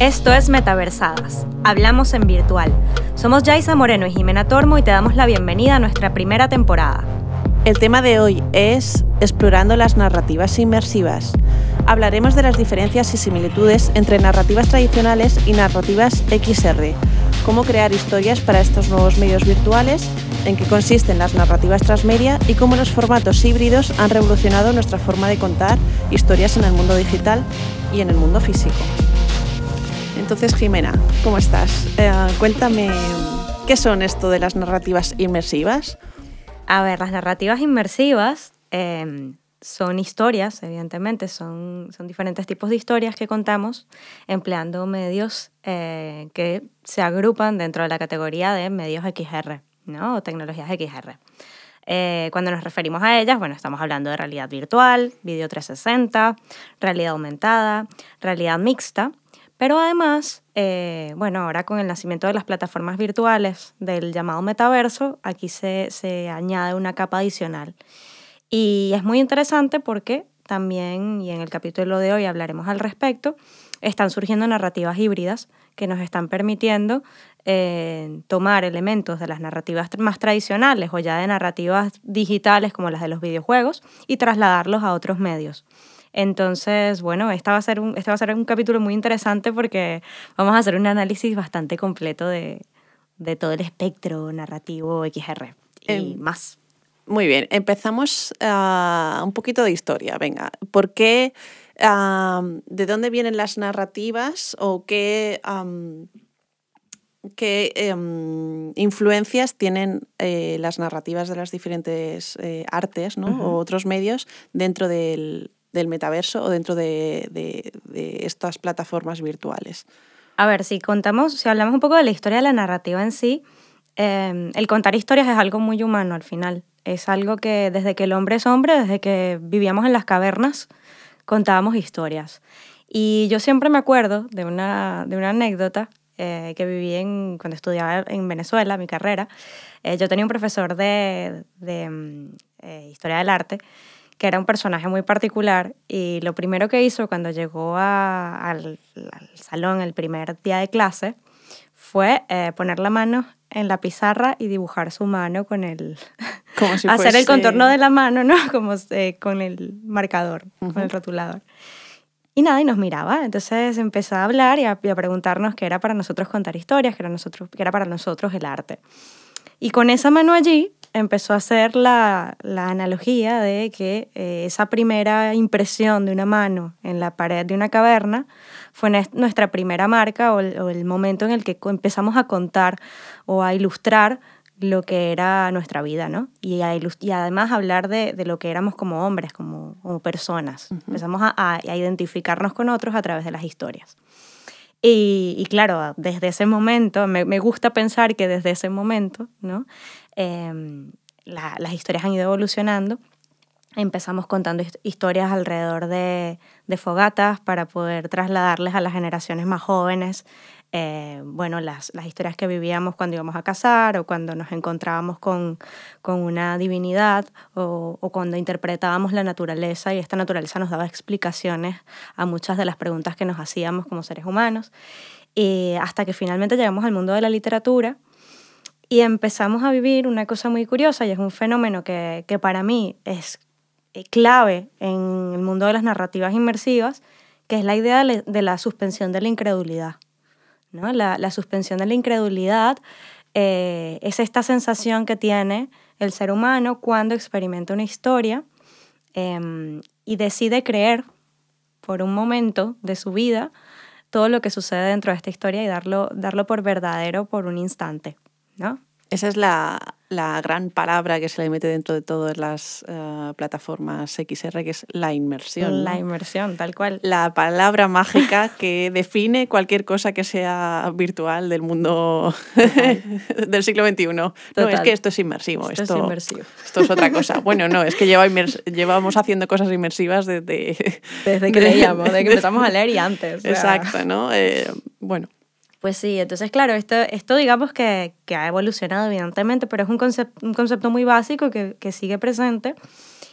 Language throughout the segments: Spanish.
Esto es Metaversadas. Hablamos en virtual. Somos Jaisa Moreno y Jimena Tormo y te damos la bienvenida a nuestra primera temporada. El tema de hoy es explorando las narrativas inmersivas. Hablaremos de las diferencias y similitudes entre narrativas tradicionales y narrativas XR, cómo crear historias para estos nuevos medios virtuales, en qué consisten las narrativas transmedia y cómo los formatos híbridos han revolucionado nuestra forma de contar historias en el mundo digital y en el mundo físico. Entonces, Jimena, ¿cómo estás? Eh, cuéntame, ¿qué son esto de las narrativas inmersivas? A ver, las narrativas inmersivas em, son historias, evidentemente, son, son diferentes tipos de historias que contamos empleando medios eh, que se agrupan dentro de la categoría de medios XR, ¿no? O tecnologías XR. Eh, cuando nos referimos a ellas, bueno, estamos hablando de realidad virtual, video 360, realidad aumentada, realidad mixta, pero además, eh, bueno, ahora con el nacimiento de las plataformas virtuales del llamado metaverso, aquí se, se añade una capa adicional. Y es muy interesante porque también, y en el capítulo de hoy hablaremos al respecto, están surgiendo narrativas híbridas que nos están permitiendo eh, tomar elementos de las narrativas más tradicionales o ya de narrativas digitales como las de los videojuegos y trasladarlos a otros medios. Entonces, bueno, este va, a ser un, este va a ser un capítulo muy interesante porque vamos a hacer un análisis bastante completo de, de todo el espectro narrativo XR y em, más. Muy bien, empezamos uh, un poquito de historia. Venga, ¿por qué, uh, de dónde vienen las narrativas o qué, um, qué um, influencias tienen eh, las narrativas de las diferentes eh, artes ¿no? o otros medios dentro del, del metaverso o dentro de, estas plataformas virtuales. A ver, si contamos, si hablamos un poco de la historia de la narrativa en sí, em, el contar historias es algo muy humano al final. Es algo que desde que el hombre es hombre, desde que vivíamos en las cavernas, contábamos historias. Y yo siempre me acuerdo de una, de una anécdota eh, que viví en, cuando estudiaba en Venezuela, mi carrera. Eh, yo tenía un profesor de, de mm, eh, historia del arte que era un personaje muy particular y lo primero que hizo cuando llegó al, salón el primer día de clase fue eh, poner la mano en la pizarra y dibujar su mano con el... Como si hacer el contorno de la mano, ¿no? Como eh, con el marcador, con el rotulador. Y nada, y nos miraba. Entonces empezó a hablar y a, y a, preguntarnos qué era para nosotros contar historias, qué era, nosotros, qué era para nosotros el arte. Y con esa mano allí empezó a hacer la, analogía de que eh, esa primera impresión de una mano en la pared de una caverna fue nuestra primera marca o el, momento en el que empezamos a contar o a ilustrar lo que era nuestra vida, ¿no? Y, y además hablar de, lo que éramos como hombres, como, personas. Empezamos a, identificarnos con otros a través de las historias. Y, claro, desde ese momento, me, me, gusta pensar que desde ese momento, ¿no? Em, las historias han ido evolucionando. Empezamos contando historias alrededor de, fogatas para poder trasladarles a las generaciones más jóvenes eh, bueno, las, historias que vivíamos cuando íbamos a casar o cuando nos encontrábamos con, una divinidad o, cuando interpretábamos la naturaleza y esta naturaleza nos daba explicaciones a muchas de las preguntas que nos hacíamos como seres humanos. Y hasta que finalmente llegamos al mundo de la literatura y empezamos a vivir una cosa muy curiosa y es un fenómeno que, para mí es eh, clave en el mundo de las narrativas inmersivas, que es la idea de la suspensión de la incredulidad. ¿no? La, suspensión de la incredulidad eh, es esta sensación que tiene el ser humano cuando experimenta una historia em, y decide creer por un momento de su vida todo lo que sucede dentro de esta historia y darlo, darlo por verdadero por un instante. ¿no? Esa es la, la, gran palabra que se le mete dentro de todas las uh, plataformas XR, que es la inmersión. La inmersión, tal cual. La palabra mágica que define cualquier cosa que sea virtual del mundo del siglo XXI. No, es que esto es inmersivo. Esto, esto, es inmersivo. Esto es otra cosa. Bueno, no, es que lleva llevamos haciendo cosas inmersivas desde... Desde que leíamos, desde que empezamos a leer y antes. Exacto, ¿no? Eh, bueno. Pues sí, entonces claro, esto, esto digamos que, que ha evolucionado evidentemente, pero es un, concepto, un concepto muy básico que, que sigue presente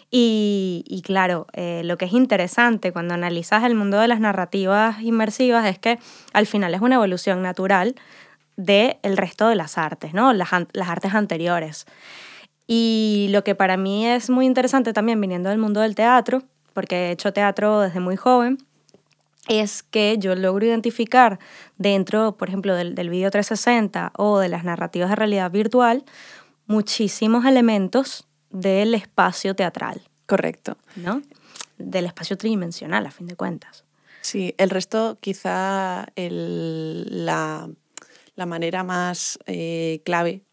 Y, claro, eh, lo que es interesante cuando analizas el mundo de las narrativas inmersivas es que al final es una evolución natural del el resto de las artes, ¿no? Las, las artes anteriores. Y lo que para mí es muy interesante también viniendo del mundo del teatro, porque he hecho teatro desde muy joven, es que yo logro identificar dentro, por ejemplo, del, del video 360 o de las narrativas de realidad virtual, muchísimos elementos del espacio teatral. Correcto. ¿No? Del espacio tridimensional, a fin de cuentas. Sí, el resto quizá la, manera más eh, clave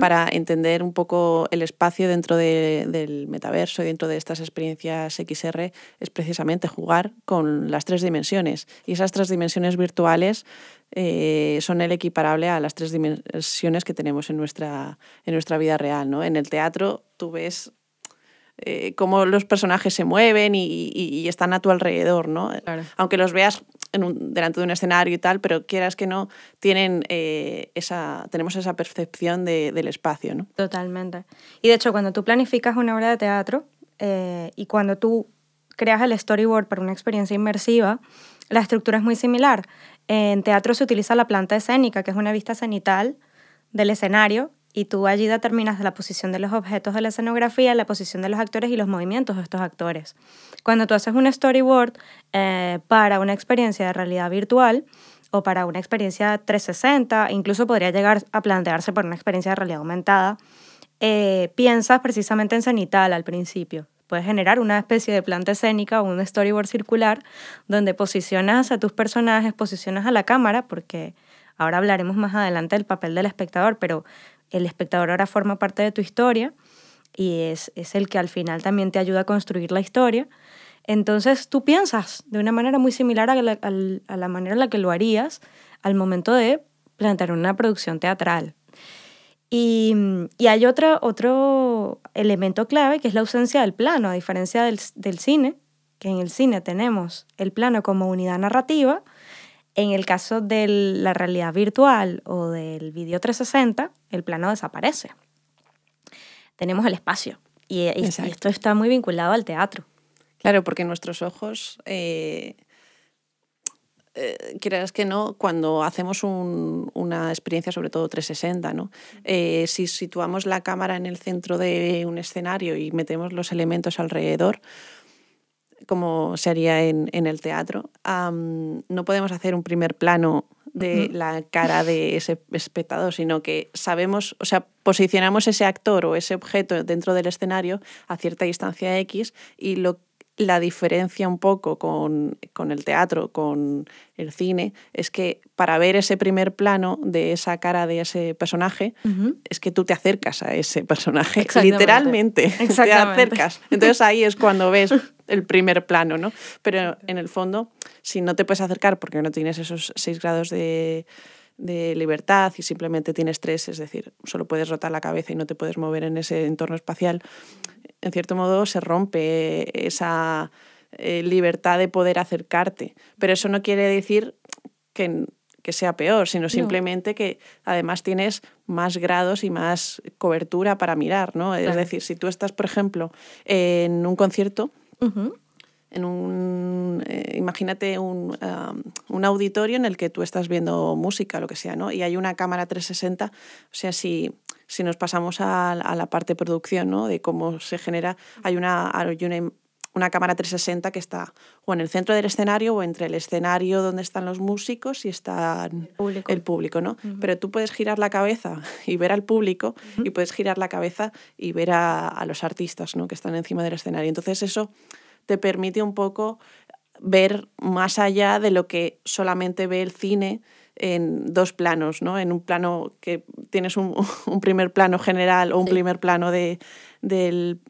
para entender un poco el espacio dentro del metaverso y dentro de estas experiencias XR es precisamente jugar con las tres dimensiones. Y esas tres dimensiones virtuales eh, son el equiparable a las tres dimensiones que tenemos en nuestra, en nuestra vida real. ¿no? En el teatro tú ves eh, cómo los personajes se mueven y, están a tu alrededor, ¿no? Aunque los veas delante de un escenario y tal, pero quieras que no, tienen eh, esa, tenemos esa percepción del espacio, ¿no? Totalmente. Y de hecho, cuando tú planificas una obra de teatro eh, y cuando tú creas el storyboard para una experiencia inmersiva, la estructura es muy similar. En teatro se utiliza la planta escénica, que es una vista cenital del escenario, y tú allí determinas la posición de los objetos de la escenografía, la posición de los actores y los movimientos de estos actores. Cuando tú haces un storyboard eh, para una experiencia de realidad virtual o para una experiencia 360, incluso podría llegar a plantearse para una experiencia de realidad aumentada, eh, piensas precisamente en cenital al principio. Puedes generar una especie de planta escénica o un storyboard circular donde posicionas a tus personajes, posicionas a la cámara, porque ahora hablaremos más adelante del papel del espectador, pero el espectador ahora forma parte de tu historia y es, el que al final también te ayuda a construir la historia. Entonces tú piensas de una manera muy similar a la, manera en la que lo harías al momento de plantear una producción teatral. Y, hay otro, otro elemento clave que es la ausencia del plano, a diferencia del, del cine, que en el cine tenemos el plano como unidad narrativa, en el caso de la realidad virtual o del video 360, el plano desaparece. Tenemos el espacio y, esto está muy vinculado al teatro. Claro, porque nuestros ojos, eh, eh, quieras que no, cuando hacemos una experiencia, sobre todo 360, ¿no? Eh, si situamos la cámara en el centro de un escenario y metemos los elementos alrededor, como se haría en, el teatro. no podemos hacer un primer plano de la cara de ese espectador, sino que sabemos, o sea, posicionamos ese actor o ese objeto dentro del escenario a cierta distancia X y lo la diferencia un poco con, el teatro, con el cine, es que para ver ese primer plano de esa cara de ese personaje, es que tú te acercas a ese personaje, literalmente, te acercas. Entonces ahí es cuando ves el primer plano, ¿no? Pero en el fondo, si no te puedes acercar porque no tienes esos seis grados de, de libertad y simplemente tienes tres, es decir, solo puedes rotar la cabeza y no te puedes mover en ese entorno espacial, en cierto modo se rompe esa eh, libertad de poder acercarte. Pero eso no quiere decir que, sea peor, sino simplemente que además tienes más grados y más cobertura para mirar, ¿no? Es decir, si tú estás, por ejemplo, en un concierto, en un, eh, imagínate un, un, auditorio en el que tú estás viendo música, lo que sea, ¿no? Y hay una cámara 360, o sea, si si nos pasamos a, la parte producción, ¿no? de cómo se genera, hay una, una, cámara 360 que está o en el centro del escenario o entre el escenario donde están los músicos y está el público. ¿no? Pero tú puedes girar la cabeza y ver al público y puedes girar la cabeza y ver a, los artistas ¿no? que están encima del escenario. Entonces eso te permite un poco ver más allá de lo que solamente ve el cine en dos planos, ¿no? En un plano que tienes un, primer plano general o un primer plano de, del,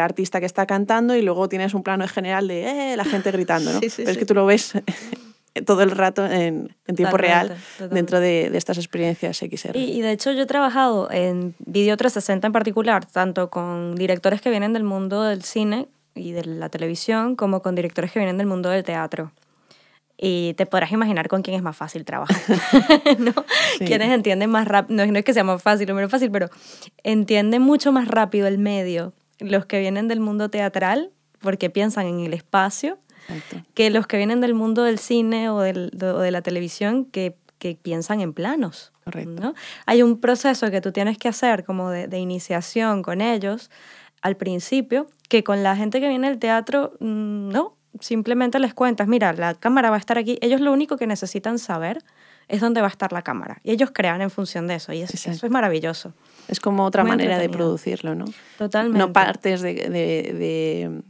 artista que está cantando y luego tienes un plano general de eh, la gente gritando, ¿no? Pero es que tú lo ves todo el rato en, tiempo real dentro de, estas experiencias XR. Y, de hecho yo he trabajado en Video 360 en particular, tanto con directores que vienen del mundo del cine y de la televisión, como con directores que vienen del mundo del teatro y te podrás imaginar con quién es más fácil trabajar, ¿no? Quienes entienden más rápido, no, es que sea más fácil o menos fácil, pero entienden mucho más rápido el medio los que vienen del mundo teatral, porque piensan en el espacio, que los que vienen del mundo del cine o, del, de la televisión, que, que, piensan en planos. ¿no? Hay un proceso que tú tienes que hacer como de, de iniciación con ellos al principio, que con la gente que viene del teatro, mm, no, simplemente les cuentas, mira, la cámara va a estar aquí. Ellos lo único que necesitan saber es dónde va a estar la cámara. Y ellos crean en función de eso. Y eso, eso es maravilloso. Es como otra manera de producirlo, ¿no? Totalmente. No partes de, de,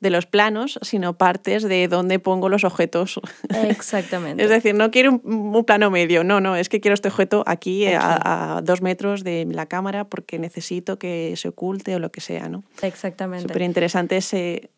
de, los planos, sino partes de dónde pongo los objetos. Exactamente. es decir, no quiero un, plano medio, no, no, es que quiero este objeto aquí, A, a, dos metros de la cámara porque necesito que se oculte o lo que sea, ¿no? Exactamente. Súper interesante ese,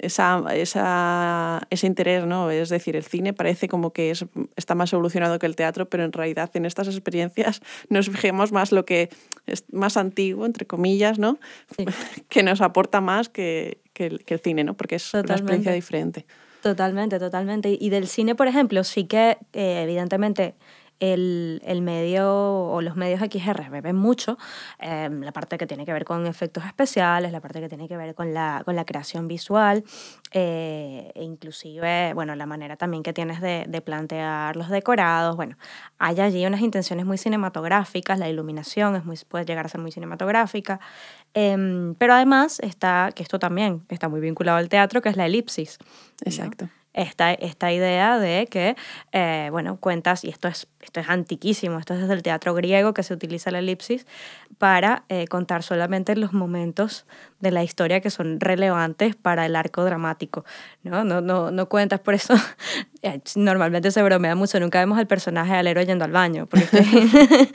esa, esa, ese interés, ¿no? Es decir, el cine parece como que es, está más evolucionado que el teatro, pero en realidad en estas experiencias nos fijemos más lo que es más antiguo, entre comillas, ¿no? que nos aporta más que, que, el, que, el, cine, ¿no? Porque es una experiencia diferente. Totalmente, totalmente. Y del cine, por ejemplo, sí que eh, evidentemente el, el, medio o los medios XR beben mucho, em, la parte que tiene que ver con efectos especiales, la parte que tiene que ver con la, con la creación visual, eh, e inclusive, bueno, la manera también que tienes de, de, plantear los decorados, bueno, hay allí unas intenciones muy cinematográficas, la iluminación es muy, puede llegar a ser muy cinematográfica, eh, pero además está, que esto también está muy vinculado al teatro, que es la elipsis. Exacto esta, esta idea de que, eh, bueno, cuentas, y esto es, esto es antiquísimo, esto es desde el teatro griego que se utiliza la elipsis para eh, contar solamente los momentos de la historia que son relevantes para el arco dramático, ¿no? No, no, no cuentas, por eso eh, normalmente se bromea mucho, nunca vemos al personaje al héroe yendo al baño, porque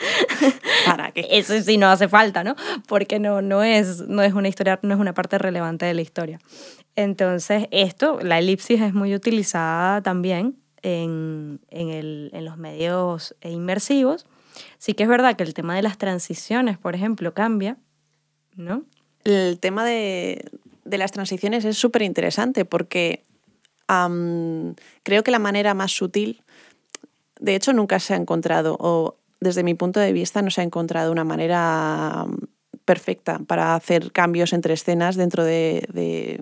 ¿Para qué? Eso sí no hace falta, ¿no? Porque no, no, es, no es una historia, no es una parte relevante de la historia. Entonces, esto, la elipsis es muy utilizada también en, en, el, en, los medios inmersivos. Sí que es verdad que el tema de las transiciones, por ejemplo, cambia, ¿no? El tema de, de las transiciones es súper interesante porque creo que la manera más sutil, de hecho, nunca se ha encontrado, o desde mi punto de vista, no se ha encontrado una manera perfecta para hacer cambios entre escenas dentro de, de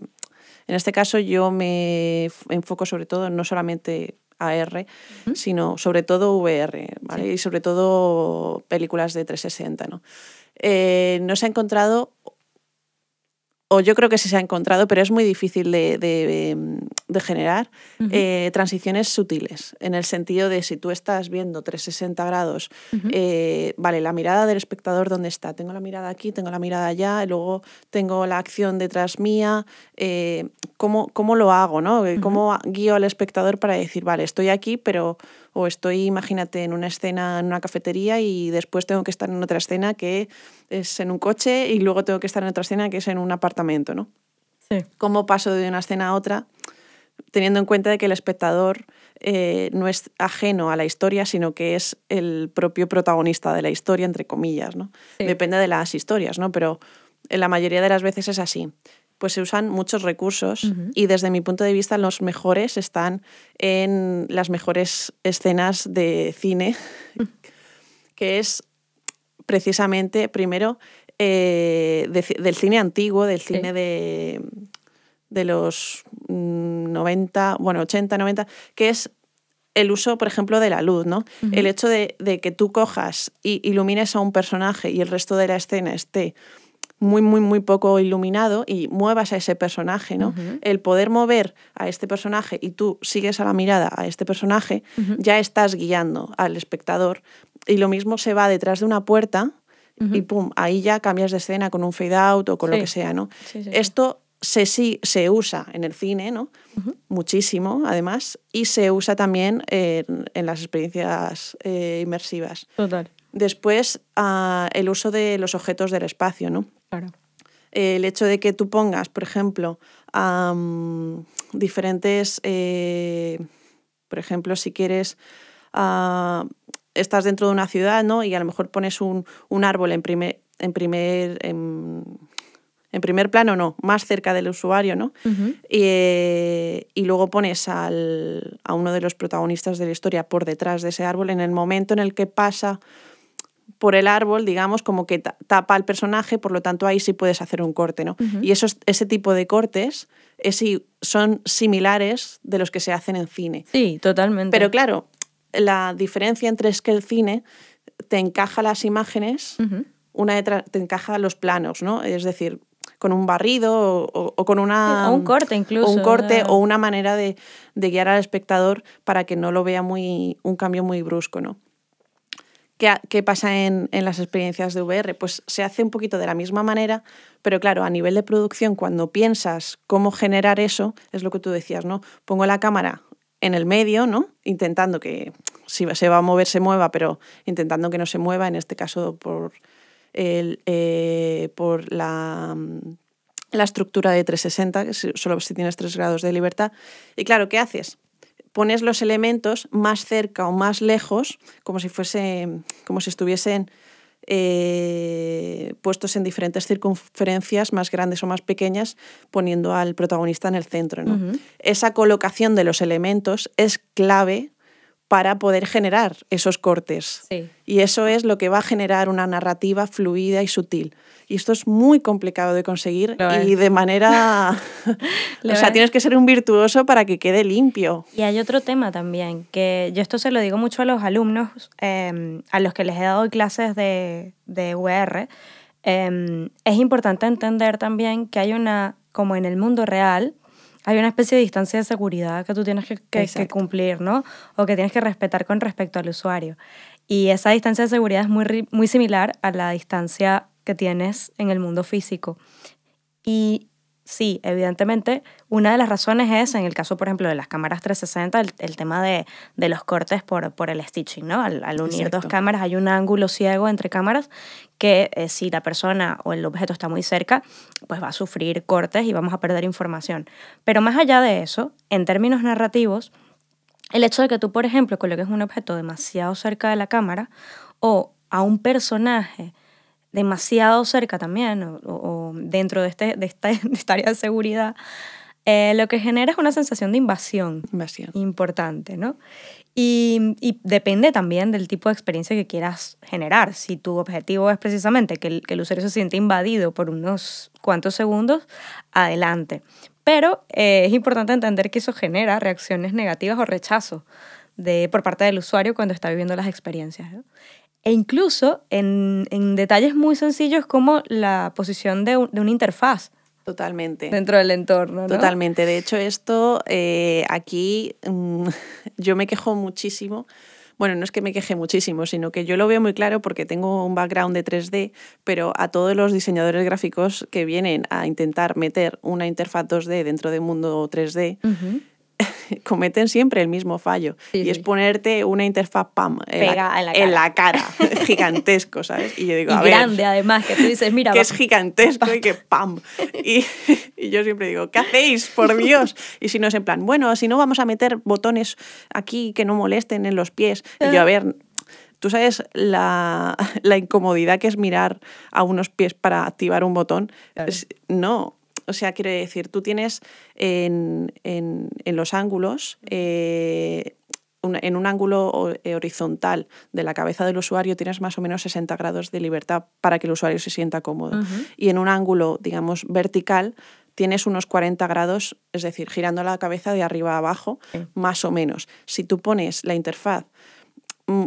en este caso yo me enfoco sobre todo no solamente AR, sino sobre todo VR, ¿vale? Y sobre todo películas de 360, ¿no? Eh, no se ha encontrado o yo creo que sí se ha encontrado, pero es muy difícil de, de, de generar uh -huh. eh, transiciones sutiles, en el sentido de si tú estás viendo 360 grados, uh -huh. eh, vale, la mirada del espectador, ¿dónde está? Tengo la mirada aquí, tengo la mirada allá, y luego tengo la acción detrás mía, eh, ¿cómo, ¿cómo, lo hago? ¿no? ¿Cómo uh -huh. guío al espectador para decir, vale, estoy aquí, pero o estoy, imagínate, en una escena en una cafetería y después tengo que estar en otra escena que es en un coche y luego tengo que estar en otra escena que es en un apartamento, ¿no? Sí. ¿Cómo paso de una escena a otra? Teniendo en cuenta de que el espectador eh, no es ajeno a la historia, sino que es el propio protagonista de la historia, entre comillas, ¿no? Sí. Depende de las historias, ¿no? Pero en la mayoría de las veces es así pues se usan muchos recursos uh -huh. y desde mi punto de vista los mejores están en las mejores escenas de cine, uh -huh. que es precisamente primero eh, de, del cine antiguo, del cine sí. de, de los 90, bueno, 80, 90, que es el uso, por ejemplo, de la luz, ¿no? Uh -huh. El hecho de, de, que tú cojas y ilumines a un personaje y el resto de la escena esté muy, muy, muy poco iluminado y muevas a ese personaje, ¿no? Uh -huh. El poder mover a este personaje y tú sigues a la mirada a este personaje, uh -huh. ya estás guiando al espectador y lo mismo se va detrás de una puerta uh -huh. y pum, ahí ya cambias de escena con un fade out o con sí. lo que sea, ¿no? Sí, sí, Esto se, sí, se usa en el cine, ¿no? Muchísimo, además, y se usa también en, en las experiencias eh, inmersivas. Total. Después, uh, el uso de los objetos del espacio, ¿no? Claro. El hecho de que tú pongas, por ejemplo, um, diferentes, eh, por ejemplo, si quieres, uh, estás dentro de una ciudad, ¿no? Y a lo mejor pones un, un árbol en primer, en primer, en, en, primer plano, no, más cerca del usuario, ¿no? Uh -huh. y, y, luego pones al, a uno de los protagonistas de la historia por detrás de ese árbol en el momento en el que pasa por el árbol, digamos, como que tapa al personaje, por lo tanto ahí sí puedes hacer un corte, ¿no? Y esos, ese tipo de cortes es, son similares de los que se hacen en cine. Sí, totalmente. Pero claro, la diferencia entre es que el cine te encaja las imágenes, una te encaja los planos, ¿no? Es decir, con un barrido o, con una... O un corte incluso. un corte o una manera de, de, guiar al espectador para que no lo vea muy un cambio muy brusco, ¿no? ¿Qué, pasa en, en, las experiencias de VR? Pues se hace un poquito de la misma manera, pero claro, a nivel de producción, cuando piensas cómo generar eso, es lo que tú decías, ¿no? Pongo la cámara en el medio, ¿no? Intentando que si se va a mover, se mueva, pero intentando que no se mueva, en este caso por, el, eh, por la, la, estructura de 360, que solo si tienes 3 grados de libertad. Y claro, ¿qué haces? Pones los elementos más cerca o más lejos, como si fuese, como si estuviesen eh, puestos en diferentes circunferencias, más grandes o más pequeñas, poniendo al protagonista en el centro. Esa colocación de los elementos es clave para poder generar esos cortes. Y eso es lo que va a generar una narrativa fluida y sutil. Y esto es muy complicado de conseguir y de manera... o sea, tienes que ser un virtuoso para que quede limpio. Y hay otro tema también, que yo esto se lo digo mucho a los alumnos, em, a los que les he dado clases de, de UR. Em, es importante entender también que hay una, como en el mundo real, hay una especie de distancia de seguridad que tú tienes que, que, cumplir, ¿no? O que tienes que respetar con respecto al usuario. Y esa distancia de seguridad es muy, muy similar a la distancia que tienes en el mundo físico. Y sí, evidentemente, una de las razones es, en el caso, por ejemplo, de las cámaras 360, el, tema de, de, los cortes por, por el stitching, ¿no? Al, al unir dos cámaras hay un ángulo ciego entre cámaras que eh, si la persona o el objeto está muy cerca, pues va a sufrir cortes y vamos a perder información. Pero más allá de eso, en términos narrativos, el hecho de que tú, por ejemplo, coloques un objeto demasiado cerca de la cámara o a un personaje demasiado cerca también o, dentro de, este, de, esta, área de seguridad, eh, lo que genera es una sensación de invasión, invasión. importante, ¿no? Y, y, depende también del tipo de experiencia que quieras generar. Si tu objetivo es precisamente que el, que el usuario se siente invadido por unos cuantos segundos, adelante. Pero eh, es importante entender que eso genera reacciones negativas o rechazo de, por parte del usuario cuando está viviendo las experiencias. ¿no? E incluso en, en, detalles muy sencillos como la posición de, de, una interfaz. Totalmente. Dentro del entorno. ¿no? Totalmente. De hecho, esto eh, aquí mm, yo me quejo muchísimo. Bueno, no es que me queje muchísimo, sino que yo lo veo muy claro porque tengo un background de 3D, pero a todos los diseñadores gráficos que vienen a intentar meter una interfaz 2D dentro del mundo 3D, cometen siempre el mismo fallo. y es ponerte una interfaz PAM en, la, cara, gigantesco, ¿sabes? Y yo digo, grande además, que tú dices, mira. Que es gigantesco y que ¡pam! Y, y, yo siempre digo, ¿qué hacéis? Por Dios. Y si no es en plan, bueno, si no vamos a meter botones aquí que no molesten en los pies. Y yo, a ver, ¿Tú sabes la, la, incomodidad que es mirar a unos pies para activar un botón? no, o sea, quiere decir, tú tienes en, los ángulos, eh, en un ángulo eh, horizontal de la cabeza del usuario tienes más o menos 60 grados de libertad para que el usuario se sienta cómodo. Y en un ángulo, digamos, vertical, tienes unos 40 grados, es decir, girando la cabeza de arriba a abajo, más o menos. Si tú pones la interfaz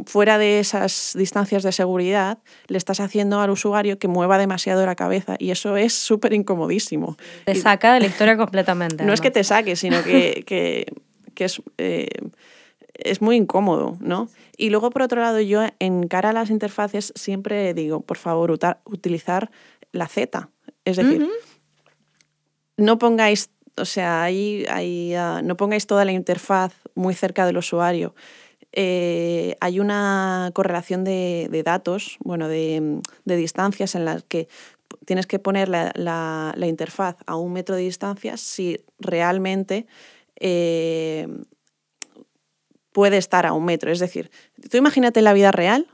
fuera de esas distancias de seguridad, le estás haciendo al usuario que mueva demasiado la cabeza y eso es súper incomodísimo. Te saca de la historia completamente. No es que te saque, sino que, que, que es, eh, es muy incómodo, ¿no? Y luego, por otro lado, yo en cara a las interfaces siempre digo, por favor, utilizar la Z. Es decir, no pongáis, o sea, ahí, ahí ah, no pongáis toda la interfaz muy cerca del usuario eh, hay una correlación de, datos, bueno, de, distancias en las que tienes que poner la, interfaz a un metro de distancia si realmente eh, puede estar a un metro. Es decir, tú imagínate la vida real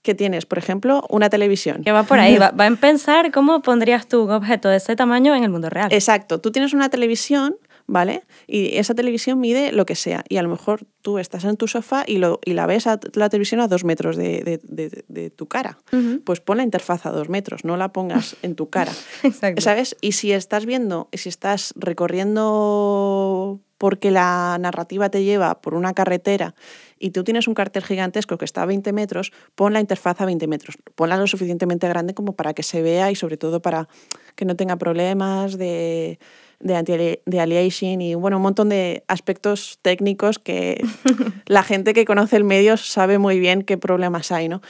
que tienes, por ejemplo, una televisión. Que va por ahí, va, va, a pensar cómo pondrías tú un objeto de ese tamaño en el mundo real. Exacto, tú tienes una televisión ¿vale? Y esa televisión mide lo que sea. Y a lo mejor tú estás en tu sofá y, lo, y la ves a la televisión a dos metros de, de, de, tu cara. Pues pon la interfaz a dos metros, no la pongas en tu cara. Exacto. ¿Sabes? Y si estás viendo, si estás recorriendo porque la narrativa te lleva por una carretera y tú tienes un cartel gigantesco que está a 20 metros, pon la interfaz a 20 metros. Ponla lo suficientemente grande como para que se vea y sobre todo para que no tenga problemas de de, de aliasing y bueno, un montón de aspectos técnicos que la gente que conoce el medio sabe muy bien qué problemas hay, ¿no?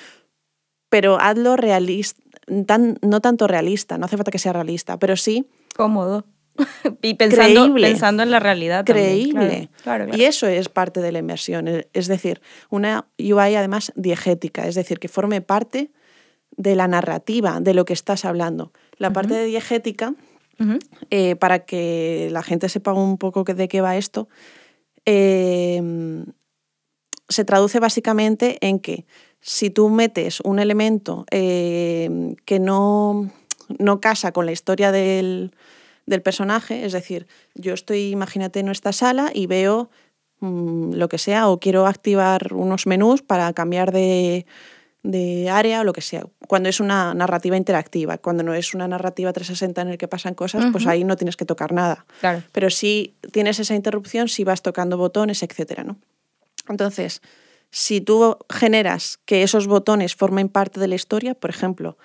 Pero hazlo realista, tan, no tanto realista, no hace falta que sea realista, pero sí... Cómodo. y pensando, pensando en la realidad. Creíble. Y eso es parte de la inmersión. Es decir, una UI además diegética, es decir, que forme parte de la narrativa, de lo que estás hablando. La parte de diegética eh, para que la gente sepa un poco de qué va esto, em, se traduce básicamente en que si tú metes un elemento em, que no, no, casa con la historia del, del, personaje, es decir, yo estoy, imagínate, en esta sala y veo mm, lo que sea, o quiero activar unos menús para cambiar de, de área o lo que sea. Cuando es una narrativa interactiva, cuando no es una narrativa 360 en el que pasan cosas, pues ahí no tienes que tocar nada. Pero si tienes esa interrupción, si vas tocando botones, etcétera, ¿no? Entonces, si tú generas que esos botones formen parte de la historia, por ejemplo,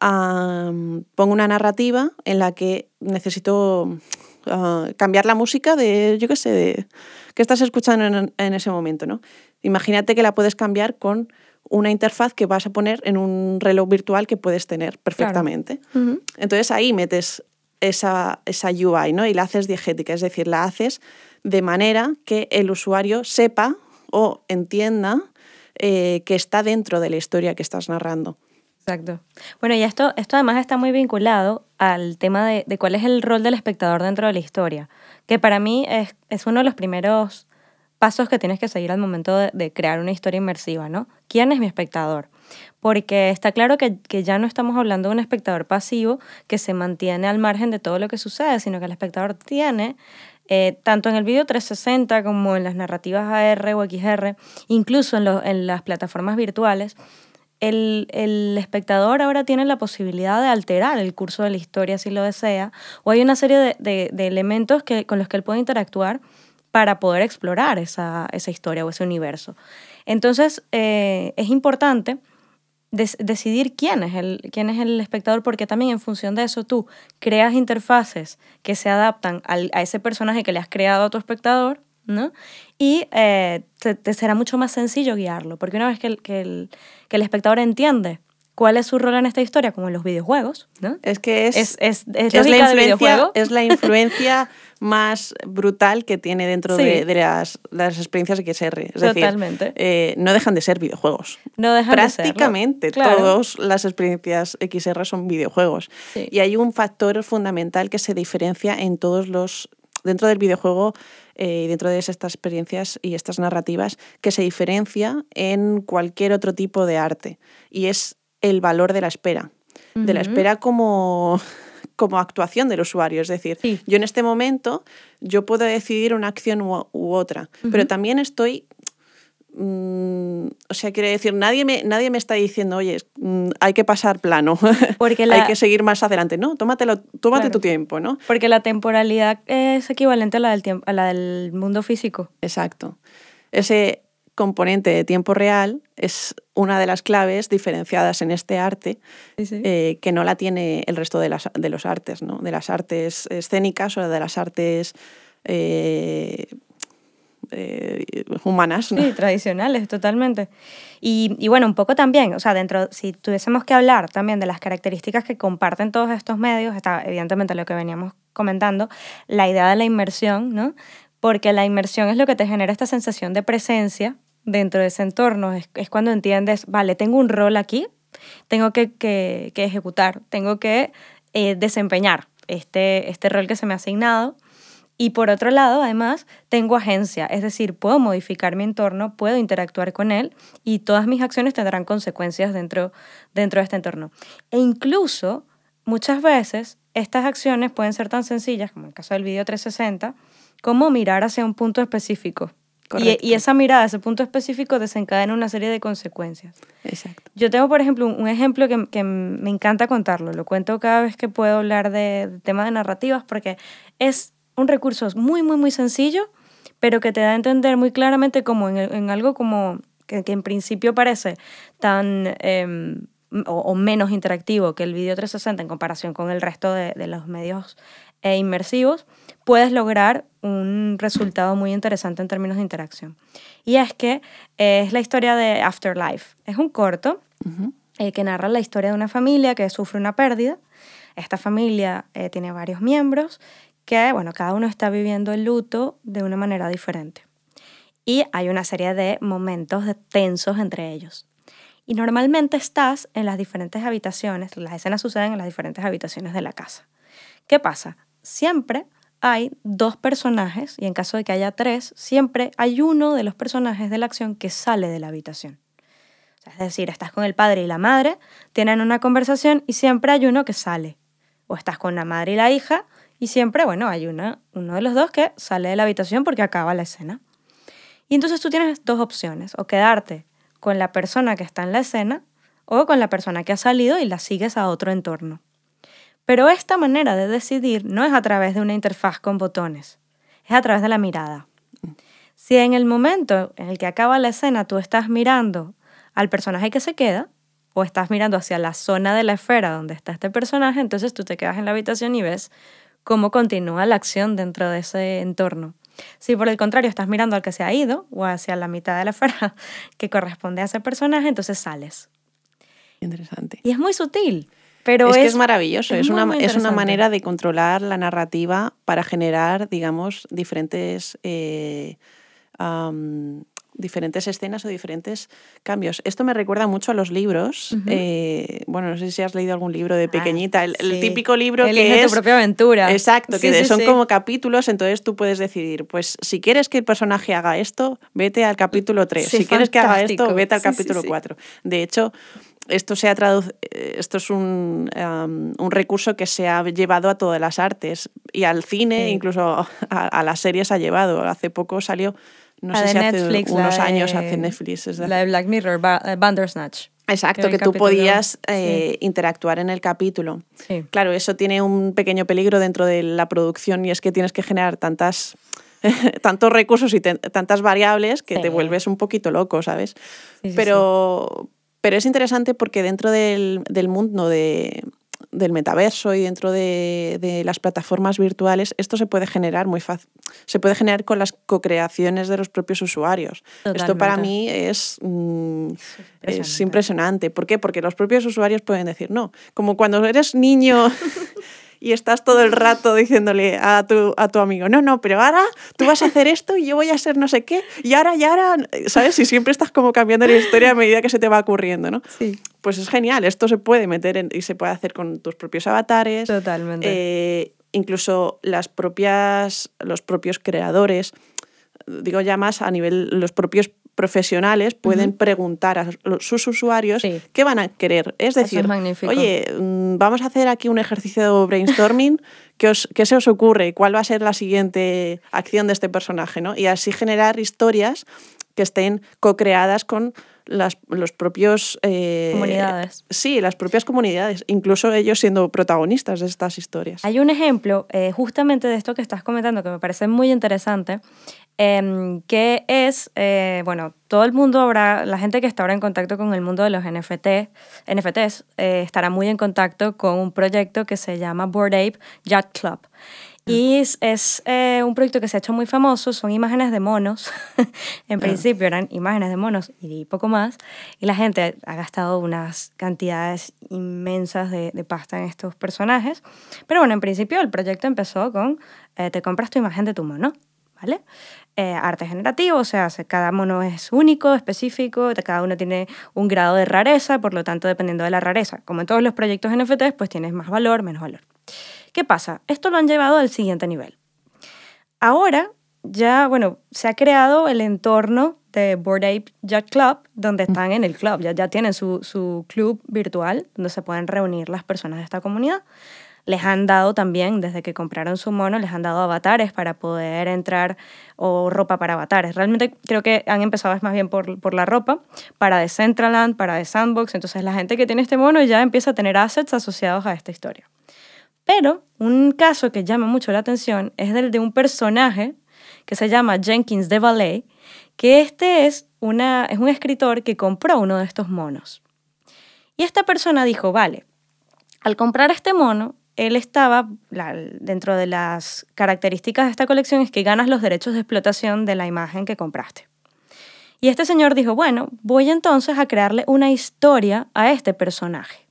pongo una narrativa en la que necesito ah, cambiar la música de, yo qué sé, de, que estás escuchando en, en ese momento, ¿no? Imagínate que la puedes cambiar con una interfaz que vas a poner en un reloj virtual que puedes tener perfectamente. Entonces ahí metes esa, esa UI ¿no? y la haces diegética, es decir, la haces de manera que el usuario sepa o entienda eh, que está dentro de la historia que estás narrando. Exacto. Bueno, y esto, esto además está muy vinculado al tema de, cuál es el rol del espectador dentro de la historia, que para mí es, es uno de los primeros pasos que tienes que seguir al momento de, crear una historia inmersiva, ¿no? ¿Quién es mi espectador? Porque está claro que, ya no estamos hablando de un espectador pasivo que se mantiene al margen de todo lo que sucede, sino que el espectador tiene, eh, tanto en el video 360 como en las narrativas AR o XR, incluso en, en las plataformas virtuales, el, el, espectador ahora tiene la posibilidad de alterar el curso de la historia si lo desea, o hay una serie de, de, de elementos que, con los que él puede interactuar para poder explorar esa, historia o ese universo. Entonces, eh, es importante decidir quién es, el, quién es el espectador, porque también en función de eso tú creas interfaces que se adaptan a ese personaje que le has creado a tu espectador, ¿no? Y eh, te, será mucho más sencillo guiarlo, porque una vez que que el, que el espectador entiende cuál es su rol en esta historia, como en los videojuegos, ¿no? Es que es, es, es, es la, influencia, es la influencia más brutal que tiene dentro de, las, las, experiencias XR. Es Totalmente. eh, no dejan de ser videojuegos. No dejan Prácticamente de todas las experiencias XR son videojuegos. Y hay un factor fundamental que se diferencia en todos los dentro del videojuego eh, y dentro de estas experiencias y estas narrativas que se diferencia en cualquier otro tipo de arte y es el valor de la espera, de la espera como, como actuación del usuario. Es decir, yo en este momento yo puedo decidir una acción u, otra, pero también estoy mm, o sea, quiere decir, nadie me, nadie me está diciendo, oye, mm, hay que pasar plano, Porque hay que seguir más adelante. No, tómatelo, tómate tu tiempo, ¿no? Porque la temporalidad es equivalente a la del, tiempo, a la del mundo físico. Exacto. Ese, componente de tiempo real es una de las claves diferenciadas en este arte eh, que no la tiene el resto de, las, de los artes, ¿no? de las artes escénicas o de las artes eh, eh, humanas. Sí, tradicionales, totalmente. Y, y, bueno, un poco también, o sea, dentro, si tuviésemos que hablar también de las características que comparten todos estos medios, está evidentemente lo que veníamos comentando, la idea de la inmersión, ¿no? Porque la inmersión es lo que te genera esta sensación de presencia dentro de ese entorno. Es, cuando entiendes, vale, tengo un rol aquí, tengo que, que, ejecutar, tengo que eh, desempeñar este, este rol que se me ha asignado. Y por otro lado, además, tengo agencia, es decir, puedo modificar mi entorno, puedo interactuar con él y todas mis acciones tendrán consecuencias dentro, dentro de este entorno. E incluso, muchas veces, estas acciones pueden ser tan sencillas, como en el caso del video 360, cómo mirar hacia un punto específico. Y, y, esa mirada, ese punto específico, desencadena una serie de consecuencias. Exacto. Yo tengo, por ejemplo, un, ejemplo que, que, me encanta contarlo. Lo cuento cada vez que puedo hablar de, de temas de narrativas porque es un recurso muy, muy, muy sencillo, pero que te da a entender muy claramente como en, en algo como que, que, en principio parece tan... Eh, o, menos interactivo que el video 360 en comparación con el resto de, de los medios e inmersivos, puedes lograr un resultado muy interesante en términos de interacción. Y es que eh, es la historia de Afterlife. Es un corto eh, que narra la historia de una familia que sufre una pérdida. Esta familia eh, tiene varios miembros que, bueno, cada uno está viviendo el luto de una manera diferente. Y hay una serie de momentos tensos entre ellos. Y normalmente estás en las diferentes habitaciones, las escenas suceden en las diferentes habitaciones de la casa. ¿Qué pasa? Siempre hay dos personajes, y en caso de que haya tres, siempre hay uno de los personajes de la acción que sale de la habitación. es decir, estás con el padre y la madre, tienen una conversación y siempre hay uno que sale. O estás con la madre y la hija y siempre, bueno, hay uno de los dos que sale de la habitación porque acaba la escena. Y entonces tú tienes dos opciones, o quedarte con la persona que está en la escena o con la persona que ha salido y la sigues a otro entorno. Pero esta manera de decidir no es a través de una interfaz con botones, es a través de la mirada. Si en el momento en el que acaba la escena tú estás mirando al personaje que se queda, o estás mirando hacia la zona de la esfera donde está este personaje, entonces tú te quedas en la habitación y ves cómo continúa la acción dentro de ese entorno. Si por el contrario estás mirando al que se ha ido o hacia la mitad de la esfera que corresponde a ese personaje, entonces sales. Interesante. Y es muy sutil. Pero es, que es maravilloso, es, una, es una manera de controlar la narrativa para generar, digamos, diferentes, eh, diferentes escenas o diferentes cambios. Esto me recuerda mucho a los libros. Eh, bueno, no sé si has leído algún libro de ah, pequeñita, el, típico libro que es... tu propia aventura. Exacto, que son como capítulos, entonces tú puedes decidir, pues si quieres que el personaje haga esto, vete al capítulo 3. si quieres que haga esto, vete al capítulo 4. De hecho esto, se ha eh, esto es un, un, recurso que se ha llevado a todas las artes y al cine, incluso a, las series ha llevado. Hace poco salió, no sé si hace unos años, hace Netflix. la de Black Mirror, eh, Bandersnatch. Exacto, que, tú podías eh, interactuar en el capítulo. Claro, eso tiene un pequeño peligro dentro de la producción y es que tienes que generar tantas tantos recursos y tantas variables que te vuelves un poquito loco, ¿sabes? Pero, pero es interesante porque dentro del, del mundo de, del metaverso y dentro de, de, las plataformas virtuales, esto se puede generar muy fácil. Se puede generar con las co-creaciones de los propios usuarios. Esto para mí es, mm, es impresionante. ¿Por qué? Porque los propios usuarios pueden decir, no, como cuando eres niño y estás todo el rato diciéndole a tu, a tu amigo, no, no, pero ahora tú vas a hacer esto y yo voy a hacer no sé qué, y ahora, y ahora, ¿sabes? Y siempre estás como cambiando la historia a medida que se te va ocurriendo, ¿no? Sí. Pues es genial, esto se puede meter y se puede hacer con tus propios avatares. Totalmente. Eh, incluso las propias, los propios creadores, digo ya más a nivel, los propios profesionales pueden preguntar a sus usuarios qué van a querer. Es decir, oye, mm, vamos a hacer aquí un ejercicio de brainstorming, ¿qué, os, ¿qué, se os ocurre? ¿Cuál va a ser la siguiente acción de este personaje? ¿no? Y así generar historias que estén co-creadas con las, los propios... Eh, comunidades. Sí, las propias comunidades, incluso ellos siendo protagonistas de estas historias. Hay un ejemplo eh, justamente de esto que estás comentando que me parece muy interesante, Em, que es, eh, bueno, todo el mundo habrá, la gente que está ahora en contacto con el mundo de los NFT, NFTs, eh, estará muy en contacto con un proyecto que se llama Bored Ape Yacht Club. Y es, es eh, un proyecto que se ha hecho muy famoso, son imágenes de monos. en principio eran imágenes de monos y poco más. Y la gente ha gastado unas cantidades inmensas de, de pasta en estos personajes. Pero bueno, en principio el proyecto empezó con, te compras tu imagen de tu mono, ¿vale? Eh, arte generativo, o sea, cada mono es único, específico, cada uno tiene un grado de rareza, por lo tanto, dependiendo de la rareza, como en todos los proyectos NFTs, pues tienes más valor, menos valor. ¿Qué pasa? Esto lo han llevado al siguiente nivel. Ahora ya, bueno, se ha creado el entorno de Board Ape Yacht Club, donde están en el club, ya, ya tienen su, su club virtual, donde se pueden reunir las personas de esta comunidad. Les han dado también, desde que compraron su mono, les han dado avatares para poder entrar o ropa para avatares. Realmente creo que han empezado más bien por, por la ropa, para de Centraland, para Sandbox. Entonces la gente que tiene este mono ya empieza a tener assets asociados a esta historia. Pero un caso que llama mucho la atención es el de un personaje que se llama Jenkins de Ballet, que este es, una, es un escritor que compró uno de estos monos. Y esta persona dijo, vale, al comprar este mono, él estaba, dentro de las características de esta colección es que ganas los derechos de explotación de la imagen que compraste. Y este señor dijo, bueno, voy entonces a crearle una historia a este personaje.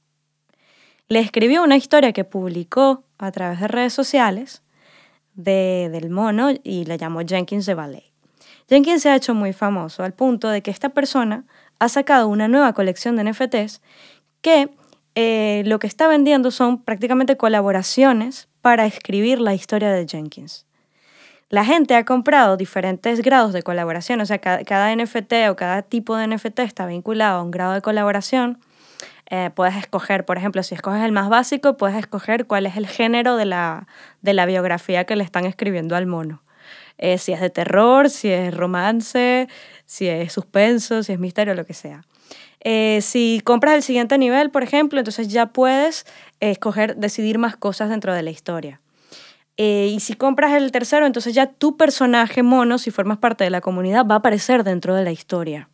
Le escribió una historia que publicó a través de redes sociales de, del mono y le llamó Jenkins de Ballet. Jenkins se ha hecho muy famoso al punto de que esta persona ha sacado una nueva colección de NFTs que eh, lo que está vendiendo son prácticamente colaboraciones para escribir la historia de Jenkins. La gente ha comprado diferentes grados de colaboración, o sea, cada, NFT o cada tipo de NFT está vinculado a un grado de colaboración. Eh, puedes escoger, por ejemplo, si escoges el más básico, puedes escoger cuál es el género de la, de la biografía que le están escribiendo al mono. Eh, si es de terror, si es romance, si es suspenso, si es misterio, lo que sea. Eh, si compras el siguiente nivel, por ejemplo, entonces ya puedes escoger, decidir más cosas dentro de la historia. Eh, y si compras el tercero, entonces ya tu personaje mono, si formas parte de la comunidad, va a aparecer dentro de la historia.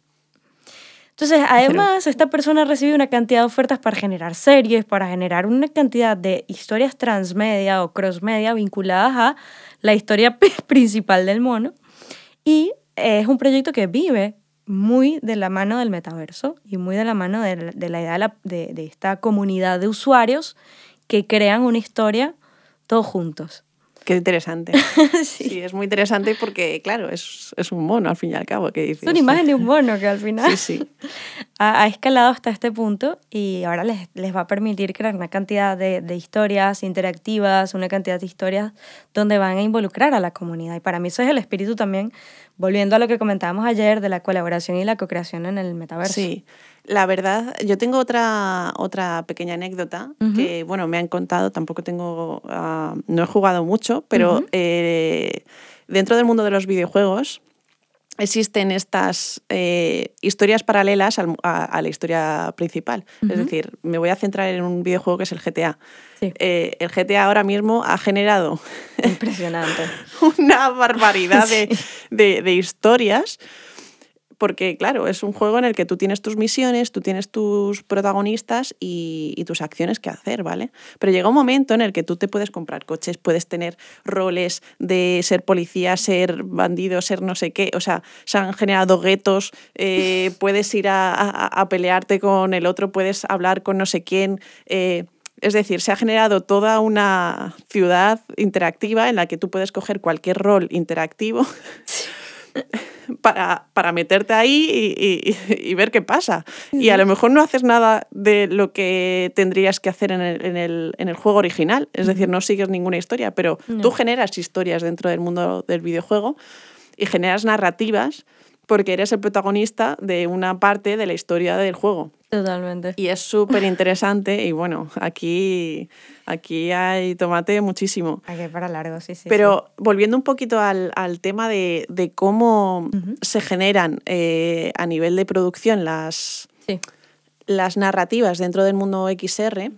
Entonces, además, esta persona recibe una cantidad de ofertas para generar series, para generar una cantidad de historias transmedia o crossmedia vinculadas a la historia principal del mono. Y es un proyecto que vive muy de la mano del metaverso y muy de la mano de, la idea de, de, esta comunidad de usuarios que crean una historia todos juntos. Qué interesante. sí. es muy interesante porque, claro, es, es, un mono al fin y al cabo. Que dices. Es una imagen de un mono que al final sí, sí. ha, ha, escalado hasta este punto y ahora les, les va a permitir crear una cantidad de, de, historias interactivas, una cantidad de historias donde van a involucrar a la comunidad. Y para mí eso es el espíritu también volviendo a lo que comentábamos ayer de la colaboración y la co-creación en el metaverso. Sí, la verdad, yo tengo otra, otra pequeña anécdota que, bueno, me han contado, tampoco tengo, uh, no he jugado mucho, pero eh, dentro del mundo de los videojuegos existen estas eh, historias paralelas a, a, la historia principal. Uh -huh. Es decir, me voy a centrar en un videojuego que es el GTA. Sí. Eh, el GTA ahora mismo ha generado Impresionante. una barbaridad sí. de, de, de historias porque claro, es un juego en el que tú tienes tus misiones, tú tienes tus protagonistas y, tus acciones que hacer, ¿vale? Pero llega un momento en el que tú te puedes comprar coches, puedes tener roles de ser policía, ser bandido, ser no sé qué, o sea, se han generado guetos, eh, puedes ir a, a, a, pelearte con el otro, puedes hablar con no sé quién. Eh, es decir, se ha generado toda una ciudad interactiva en la que tú puedes coger cualquier rol interactivo. para, para meterte ahí y, y, y, ver qué pasa. Y a lo mejor no haces nada de lo que tendrías que hacer en el, en el, en el juego original, es decir, no sigues ninguna historia, pero no. tú generas historias dentro del mundo del videojuego y generas narrativas porque eres el protagonista de una parte de la historia del juego. Totalmente. Y es súper interesante y bueno, aquí, aquí hay tomate muchísimo. Aquí para largo, sí, sí. Pero sí. volviendo un poquito al, al tema de, de cómo uh -huh. se generan eh, a nivel de producción las, sí. las narrativas dentro del mundo XR,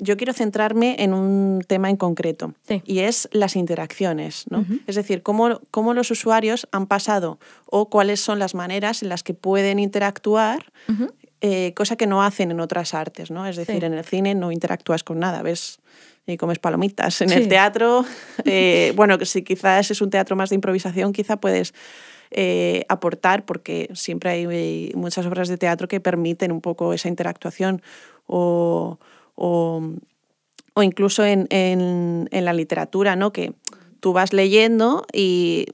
yo quiero centrarme en un tema en concreto sí. y es las interacciones, ¿no? Uh -huh. Es decir, cómo, cómo, los usuarios han pasado o cuáles son las maneras en las que pueden interactuar, uh -huh. eh, cosa que no hacen en otras artes, ¿no? Es decir, sí. en el cine no interactúas con nada, ves y comes palomitas. En sí. el teatro, eh, bueno, si quizás es un teatro más de improvisación, quizá puedes eh, aportar, porque siempre hay muchas obras de teatro que permiten un poco esa interactuación o o, o incluso en, en, en, la literatura, ¿no? que tú vas leyendo y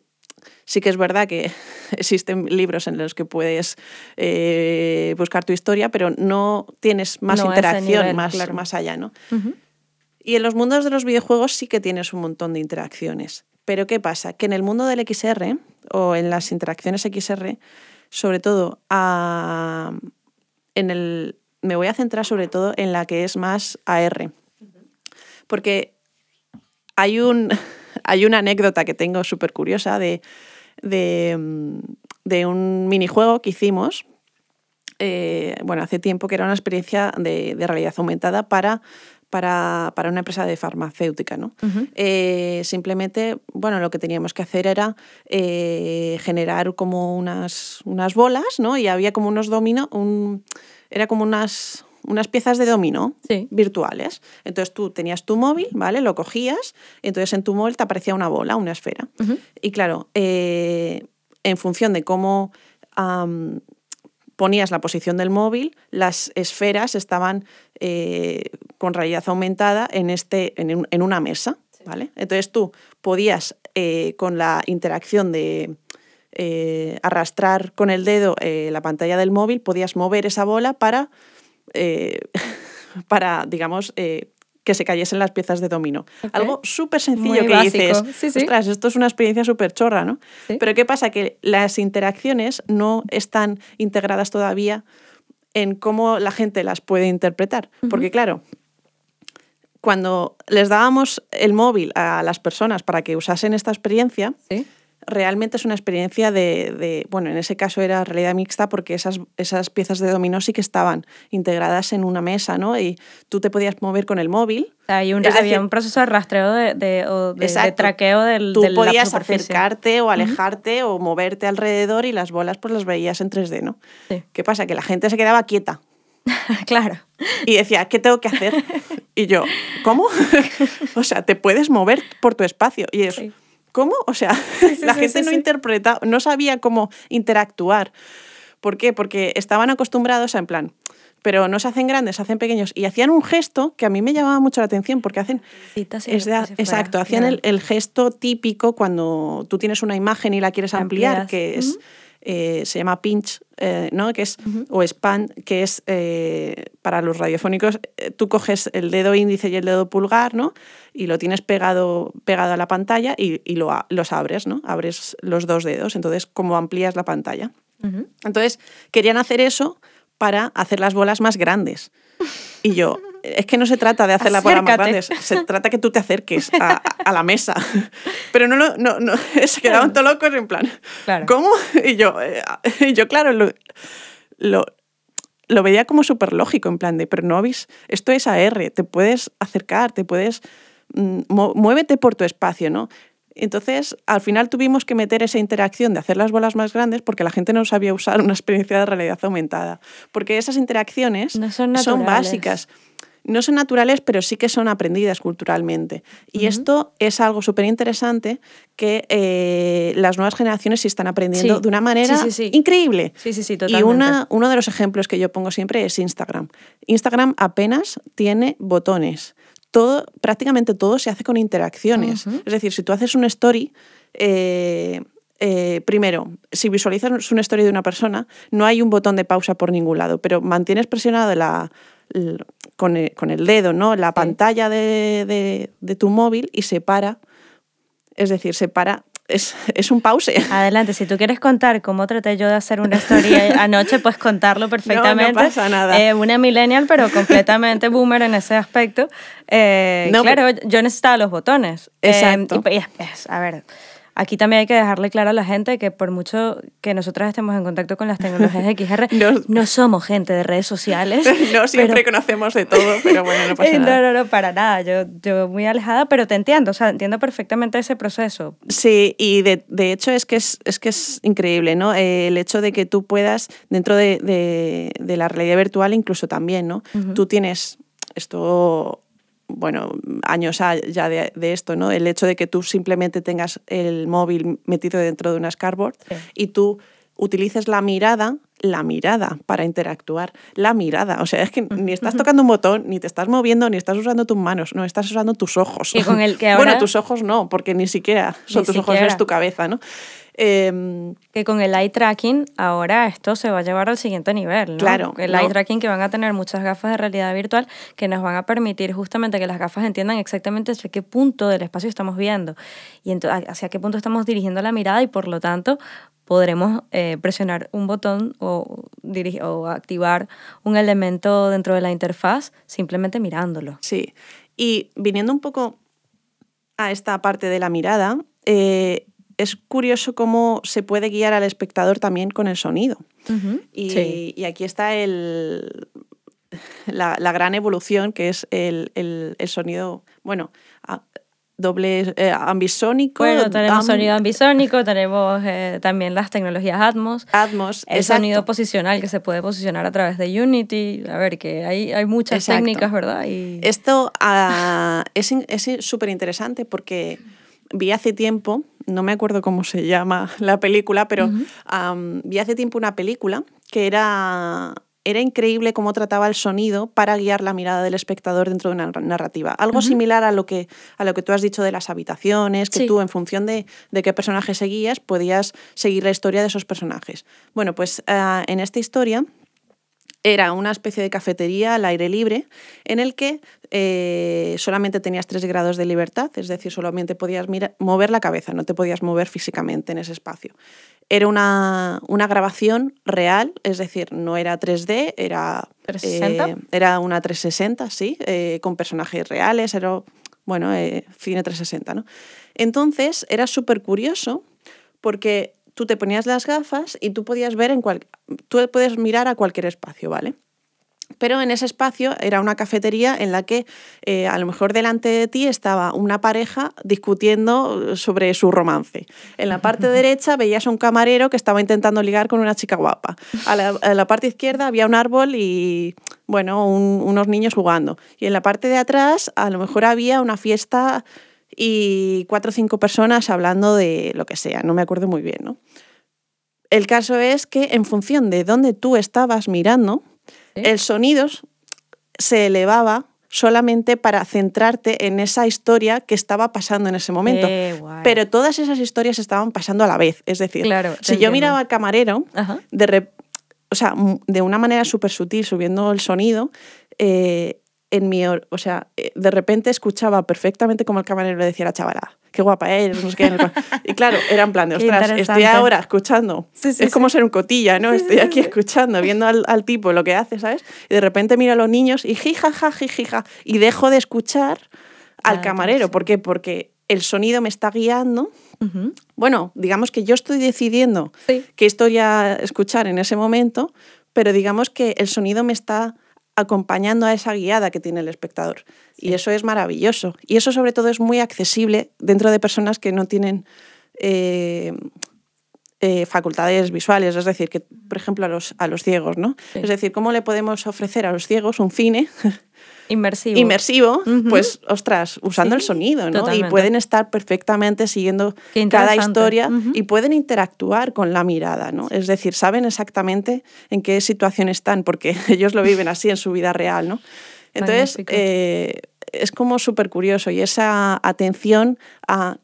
sí que es verdad que existen libros en los que puedes eh, buscar tu historia, pero no tienes más no interacción nivel, más, claro. más allá. ¿no? Uh -huh. Y en los mundos de los videojuegos sí que tienes un montón de interacciones. Pero ¿qué pasa? Que en el mundo del XR o en las interacciones XR, sobre todo a, en el, me voy a centrar sobre todo en la que es más AR. Porque hay, un, hay una anécdota que tengo súper curiosa de, de, mm, de un minijuego que hicimos eh, bueno, hace tiempo que era una experiencia de, realidad aumentada para, para, una empresa de farmacéutica. ¿no? Eh, simplemente, bueno, lo que teníamos que hacer era eh, generar como unas, unas bolas, ¿no? Y había como unos dominos, un, era como unas, unas piezas de dominó virtuales. Entonces tú tenías tu móvil, ¿vale? Lo cogías, entonces en tu móvil te aparecía una bola, una esfera. Y claro, en función de cómo ponías la posición del móvil, las esferas estaban eh, con realidad aumentada en, este, en, una mesa. ¿vale? Entonces tú podías, eh, con la interacción de eh, arrastrar con el dedo la pantalla del móvil, podías mover esa bola para, para digamos, que se cayesen las piezas de dominó. Algo súper sencillo que dices, ostras, esto es una experiencia súper chorra, ¿no? Pero ¿qué pasa? Que las interacciones no están integradas todavía en cómo la gente las puede interpretar. Porque claro, cuando les dábamos el móvil a las personas para que usasen esta experiencia, realmente es una experiencia de, bueno, en ese caso era realidad mixta porque esas, esas piezas de dominó sí que estaban integradas en una mesa, ¿no? Y tú te podías mover con el móvil. Hay un, había un proceso de rastreo de, de, traqueo del Tú podías acercarte o alejarte o moverte alrededor y las bolas pues las veías en 3D, ¿no? ¿Qué pasa? Que la gente se quedaba quieta. claro. Y decía, ¿qué tengo que hacer? Y yo, ¿cómo? o sea, te puedes mover por tu espacio. Y eso ¿cómo? O sea, la gente no interpretaba, no sabía cómo interactuar. ¿Por qué? Porque estaban acostumbrados a, en plan, pero no se hacen grandes, se hacen pequeños. Y hacían un gesto que a mí me llamaba mucho la atención, porque hacen... exacto, hacían el, gesto típico cuando tú tienes una imagen y la quieres ampliar, que es... Eh, se llama pinch, eh, ¿no? que es, o span, que es eh, para los radiofónicos, tú coges el dedo índice y el dedo pulgar ¿no? y lo tienes pegado, pegado a la pantalla y, y lo, los abres, ¿no? abres los dos dedos, entonces como amplías la pantalla. Entonces querían hacer eso para hacer las bolas más grandes. Y yo, es que no se trata de hacer las bolas más grandes, se trata que tú te acerques a, la mesa. Pero no, no, no, se quedaban todos locos en plan, ¿cómo? Y yo, eh, yo claro, lo, lo, veía como súper lógico, en plan de, pero no habéis, esto es AR, te puedes acercar, te puedes, mm, muévete por tu espacio, ¿no? Entonces, al final tuvimos que meter esa interacción de hacer las bolas más grandes porque la gente no sabía usar una experiencia de realidad aumentada. Porque esas interacciones son, son, básicas no son naturales, pero sí que son aprendidas culturalmente. Y esto es algo súper interesante que eh, las nuevas generaciones sí están aprendiendo de una manera increíble. Sí, sí, sí, totalmente. Y una, uno de los ejemplos que yo pongo siempre es Instagram. Instagram apenas tiene botones. Todo, prácticamente todo se hace con interacciones. Es decir, si tú haces una story, eh, eh, primero, si visualizas una story de una persona, no hay un botón de pausa por ningún lado, pero mantienes presionado la, con, el, dedo, ¿no? La pantalla de, tu móvil y se para. Es decir, se para. Es, un pause. Adelante, si tú quieres contar cómo traté yo de hacer una historia anoche, puedes contarlo perfectamente. No, pasa nada. Eh, una millennial, pero completamente boomer en ese aspecto. Eh, claro, yo necesitaba los botones. Eh, Exacto. a ver, Aquí también hay que dejarle claro a la gente que por mucho que nosotras estemos en contacto con las tecnologías XR, no, somos gente de redes sociales. no siempre conocemos de todo, pero bueno, no pasa nada. No, no, no, para nada. Yo, yo muy alejada, pero te entiendo, o sea, entiendo perfectamente ese proceso. Sí, y de, de hecho es que es, es, que es increíble, ¿no? el hecho de que tú puedas, dentro de, de, de la realidad virtual incluso también, ¿no? Tú tienes esto bueno, años ya de, esto, ¿no? El hecho de que tú simplemente tengas el móvil metido dentro de una scarboard y tú utilices la mirada, la mirada para interactuar, la mirada. O sea, es que ni estás tocando un botón, ni te estás moviendo, ni estás usando tus manos, no, estás usando tus ojos. con el que Bueno, tus ojos no, porque ni siquiera son tus ojos, es tu cabeza, ¿no? Em, que con el eye tracking ahora esto se va a llevar al siguiente nivel. ¿no? Claro. El eye tracking que van a tener muchas gafas de realidad virtual que nos van a permitir justamente que las gafas entiendan exactamente hacia qué punto del espacio estamos viendo y hacia qué punto estamos dirigiendo la mirada y por lo tanto podremos eh, presionar un botón o, o activar un elemento dentro de la interfaz simplemente mirándolo. Sí. Y viniendo un poco a esta parte de la mirada, eh, es curioso cómo se puede guiar al espectador también con el sonido. y, aquí está el, la, gran evolución que es el, el sonido, bueno, doble eh, ambisónico. Bueno, tenemos sonido ambisónico, tenemos eh, también las tecnologías Atmos. Atmos, El sonido posicional que se puede posicionar a través de Unity. A ver, que hay, hay muchas técnicas, ¿verdad? Y... Esto uh, es súper interesante porque vi hace tiempo, no me acuerdo cómo se llama la película, pero vi hace tiempo una película que era era increíble cómo trataba el sonido para guiar la mirada del espectador dentro de una narrativa. Algo similar a lo, que, a lo que tú has dicho de las habitaciones, que tú en función de, qué personaje seguías podías seguir la historia de esos personajes. Bueno, pues ah, en esta historia era una especie de cafetería al aire libre en el que eh, solamente tenías tres grados de libertad, es decir, solamente podías mover la cabeza, no te podías mover físicamente en ese espacio. Era una, grabación real, es decir, no era 3D, era, eh, era una 360, sí, eh, con personajes reales, era, bueno, cine 360, ¿no? Entonces era súper curioso porque tú te ponías las gafas y tú podías ver en cual, tú puedes mirar a cualquier espacio, ¿vale? Pero en ese espacio era una cafetería en la que eh, a lo mejor delante de ti estaba una pareja discutiendo sobre su romance. En la parte derecha veías a un camarero que estaba intentando ligar con una chica guapa. A la, parte izquierda había un árbol y, bueno, unos niños jugando. Y en la parte de atrás a lo mejor había una fiesta y cuatro o cinco personas hablando de lo que sea, no me acuerdo muy bien, ¿no? El caso es que en función de dónde tú estabas mirando, el sonido se elevaba solamente para centrarte en esa historia que estaba pasando en ese momento. Pero todas esas historias estaban pasando a la vez. Es decir, si yo miraba al camarero, de, o sea, de una manera súper sutil, subiendo el sonido, eh, en mi, o sea, eh, de repente escuchaba perfectamente como el camarero le decía a la chavala, qué guapa eres, no sé qué. y claro, era en plan de, ostras, estoy ahora escuchando. es como ser un cotilla, ¿no? estoy aquí escuchando, viendo al, al, tipo lo que hace, ¿sabes? Y de repente miro a los niños y jijaja, jijija, y dejo de escuchar al camarero. ¿Por qué? Porque el sonido me está guiando. Bueno, digamos que yo estoy decidiendo qué historia escuchar en ese momento, pero digamos que el sonido me está acompañando a esa guiada que tiene el espectador. Y eso es maravilloso. Y eso sobre todo es muy accesible dentro de personas que no tienen eh, eh, facultades visuales, es decir, que por ejemplo a los, a los ciegos, ¿no? Es decir, ¿cómo le podemos ofrecer a los ciegos un cine Inmersivo. Inmersivo, pues, ostras, usando el sonido, ¿no? Y pueden estar perfectamente siguiendo cada historia y pueden interactuar con la mirada, ¿no? Es decir, saben exactamente en qué situación están, porque ellos lo viven así en su vida real, ¿no? Entonces, eh, es como súper curioso y esa atención a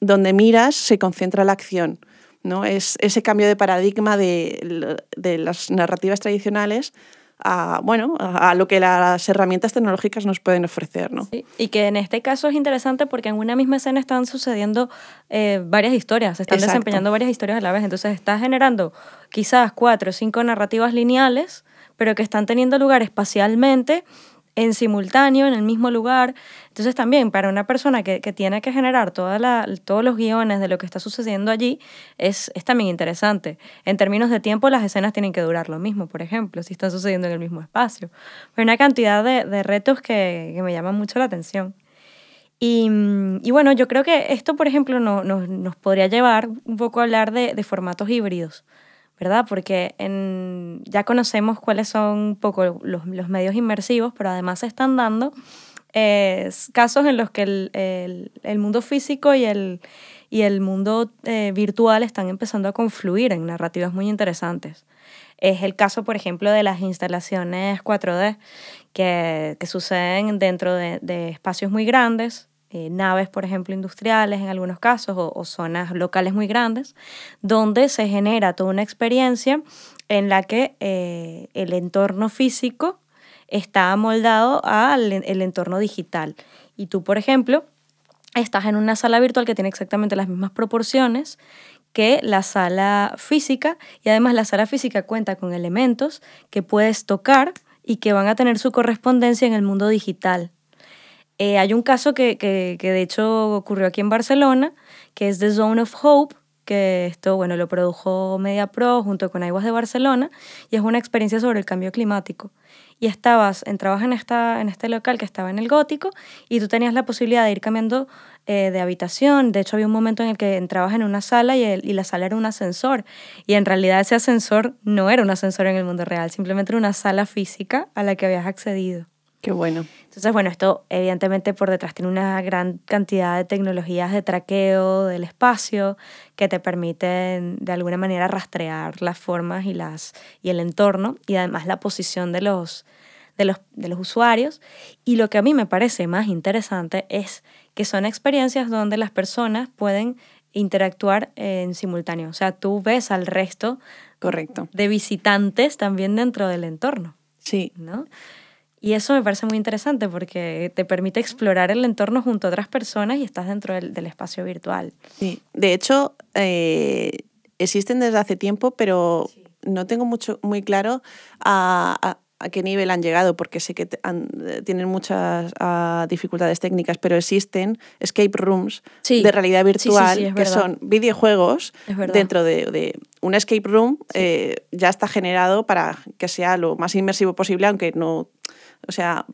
donde miras se concentra la acción. ¿no? Es ese cambio de paradigma de, de las narrativas tradicionales a, bueno, a, lo que las herramientas tecnológicas nos pueden ofrecer. ¿no? y que en este caso es interesante porque en una misma escena están sucediendo eh, varias historias, se están desempeñando varias historias a la vez, entonces está generando quizás cuatro o cinco narrativas lineales, pero que están teniendo lugar espacialmente en simultáneo, en el mismo lugar. Entonces también para una persona que, tiene que generar toda todos los guiones de lo que está sucediendo allí, es, también interesante. En términos de tiempo, las escenas tienen que durar lo mismo, por ejemplo, si están sucediendo en el mismo espacio. Hay una cantidad de, retos que, que, me llaman mucho la atención. Y, bueno, yo creo que esto, por ejemplo, no, nos podría llevar un poco a hablar de, de formatos híbridos. ¿Verdad? Porque en, ya conocemos cuáles son un poco los, los medios inmersivos, pero además se están dando eh, casos en los que el, el, el, mundo físico y el, y el mundo eh, virtual están empezando a confluir en narrativas muy interesantes. Es el caso, por ejemplo, de las instalaciones 4D que, que suceden dentro de, de espacios muy grandes, eh, naves, por ejemplo, industriales en algunos casos o, zonas locales muy grandes, donde se genera toda una experiencia en la que eh, el entorno físico está amoldado al el entorno digital. Y tú, por ejemplo, estás en una sala virtual que tiene exactamente las mismas proporciones que la sala física y además la sala física cuenta con elementos que puedes tocar y que van a tener su correspondencia en el mundo digital. Eh, hay un caso que, que, que de hecho ocurrió aquí en Barcelona, que es The Zone of Hope, que esto, bueno, lo produjo MediaPro junto con Aguas de Barcelona y es una experiencia sobre el cambio climático. Y estabas, entrabas en, esta, en este local que estaba en el gótico y tú tenías la posibilidad de ir cambiando eh, de habitación. De hecho, había un momento en el que entrabas en una sala y, y la sala era un ascensor. Y en realidad ese ascensor no era un ascensor en el mundo real, simplemente era una sala física a la que habías accedido. Qué bueno. Entonces, bueno, esto evidentemente por detrás tiene una gran cantidad de tecnologías de traqueo del espacio que te permiten de alguna manera rastrear las formas y, las, y el entorno y además la posición de los, de, los, de los usuarios. Y lo que a mí me parece más interesante es que son experiencias donde las personas pueden interactuar en simultáneo. O sea, tú ves al resto Correcto. de visitantes también dentro del entorno. Sí. ¿no? Y eso me parece muy interesante porque te permite explorar el entorno junto a otras personas y estás dentro del, del espacio virtual. Sí. De hecho, eh, existen desde hace tiempo, pero sí. no tengo mucho, muy claro a, a, a, qué nivel han llegado, porque sé que han, tienen muchas uh, dificultades técnicas, pero existen escape rooms sí. de realidad virtual sí, que verdad. son videojuegos dentro de, de, un escape room. Eh, ya está generado para que sea lo más inmersivo posible, aunque no o sea,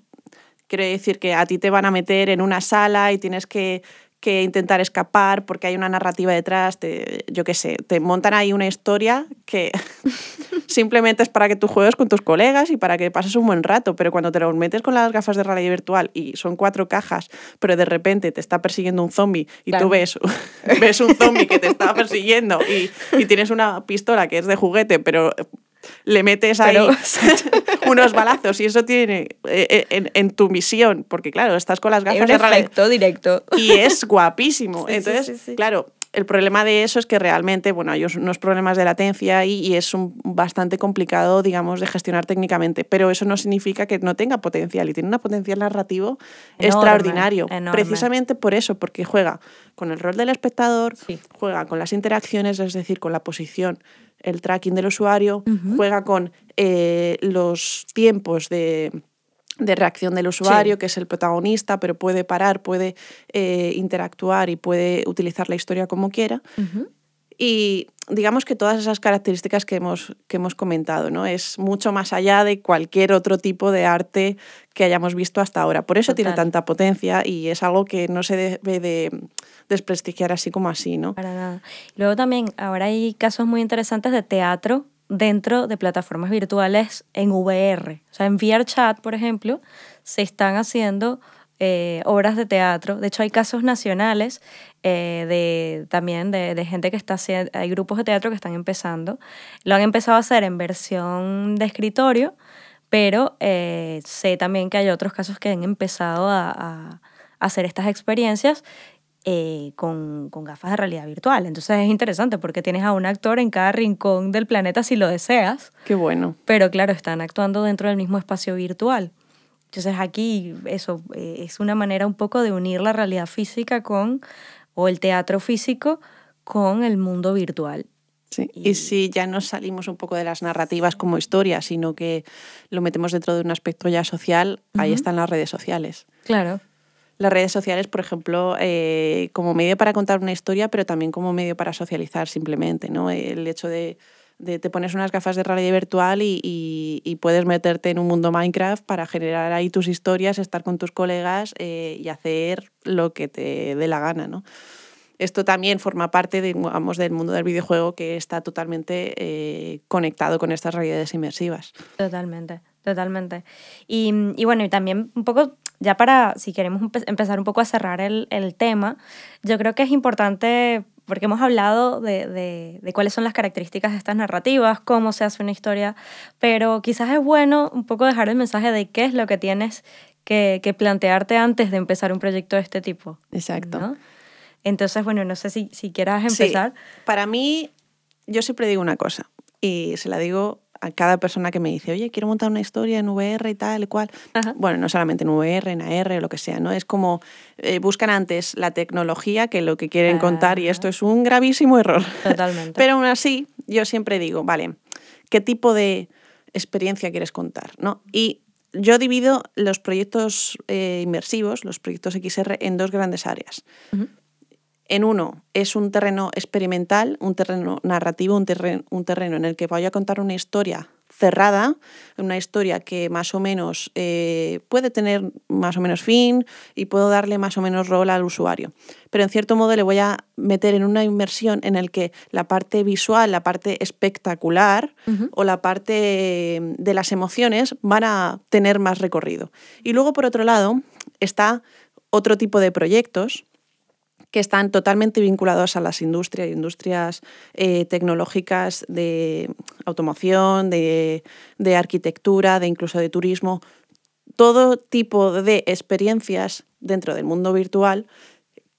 quiero decir que a ti te van a meter en una sala y tienes que, que intentar escapar porque hay una narrativa detrás, te, yo qué sé, te montan ahí una historia que simplemente es para que tú juegues con tus colegas y para que pases un buen rato, pero cuando te lo metes con las gafas de realidad virtual y son cuatro cajas, pero de repente te está persiguiendo un zombie y claro. tú ves, ves un zombie que te está persiguiendo y, y tienes una pistola que es de juguete, pero le metes ahí Pero... unos balazos y eso tiene eh, en, en, tu misión, porque claro, estás con las gafas de directo y es guapísimo. Sí, Entonces, sí, sí, claro, el problema de eso es que realmente, bueno, hay unos problemas de latencia y, y es un, bastante complicado, digamos, de gestionar técnicamente, pero eso no significa que no tenga potencial y tiene un potencial narrativo enorme, extraordinario. Enorme. Precisamente por eso, porque juega con el rol del espectador, juega con las interacciones, es decir, con la posición el tracking del usuario, uh -huh. juega con eh, los tiempos de, de, reacción del usuario, sí. que es el protagonista, pero puede parar, puede eh, interactuar y puede utilizar la historia como quiera. Uh -huh. Y digamos que todas esas características que hemos, que hemos comentado, ¿no? Es mucho más allá de cualquier otro tipo de arte que hayamos visto hasta ahora. Por eso Total. tiene tanta potencia y es algo que no se debe de desprestigiar así como así, ¿no? Para nada. Luego también ahora hay casos muy interesantes de teatro dentro de plataformas virtuales en VR. O sea, en VRChat, por ejemplo, se están haciendo eh, obras de teatro. De hecho, hay casos nacionales eh, de, también de, de, gente que está haciendo, hay grupos de teatro que están empezando. Lo han empezado a hacer en versión de escritorio, pero eh, sé también que hay otros casos que han empezado a, a hacer estas experiencias eh, con, con, gafas de realidad virtual. Entonces es interesante porque tienes a un actor en cada rincón del planeta si lo deseas. Qué bueno. Pero claro, están actuando dentro del mismo espacio virtual. Entonces aquí eso eh, es una manera un poco de unir la realidad física con, o el teatro físico con el mundo virtual. Sí. Y, y si ya no salimos un poco de las narrativas como historia, sino que lo metemos dentro de un aspecto ya social, uh -huh. ahí están las redes sociales. Claro las redes sociales, por ejemplo, eh, como medio para contar una historia, pero también como medio para socializar simplemente, ¿no? El hecho de, de te pones unas gafas de realidad virtual y, y, y, puedes meterte en un mundo Minecraft para generar ahí tus historias, estar con tus colegas eh, y hacer lo que te dé la gana, ¿no? Esto también forma parte, de, digamos, del mundo del videojuego que está totalmente eh, conectado con estas realidades inmersivas. Totalmente, totalmente. Y, y bueno, y también un poco ya para, si queremos empezar un poco a cerrar el, el tema, yo creo que es importante, porque hemos hablado de, de, de, cuáles son las características de estas narrativas, cómo se hace una historia, pero quizás es bueno un poco dejar el mensaje de qué es lo que tienes que, que plantearte antes de empezar un proyecto de este tipo. Exacto. ¿no? Entonces, bueno, no sé si, si quieras empezar. Sí. Para mí, yo siempre digo una cosa, y se la digo a cada persona que me dice, oye, quiero montar una historia en VR y tal y cual. Ajá. Bueno, no solamente en VR, en AR o lo que sea, ¿no? Es como eh, buscan antes la tecnología que lo que quieren Ajá. contar y esto es un gravísimo error. Totalmente. Pero aún así, yo siempre digo, vale, ¿qué tipo de experiencia quieres contar? ¿no? Y yo divido los proyectos eh, inmersivos, los proyectos XR, en dos grandes áreas. En uno es un terreno experimental, un terreno narrativo, un, un terreno en el que voy a contar una historia cerrada, una historia que más o menos eh, puede tener más o menos fin y puedo darle más o menos rol al usuario. Pero en cierto modo le voy a meter en una inmersión en el que la parte visual, la parte espectacular o la parte de las emociones van a tener más recorrido. Y luego, por otro lado, está otro tipo de proyectos que están totalmente vinculados a las industrias, industrias eh, tecnológicas de automoción, de, arquitectura, de incluso de turismo, todo tipo de experiencias dentro del mundo virtual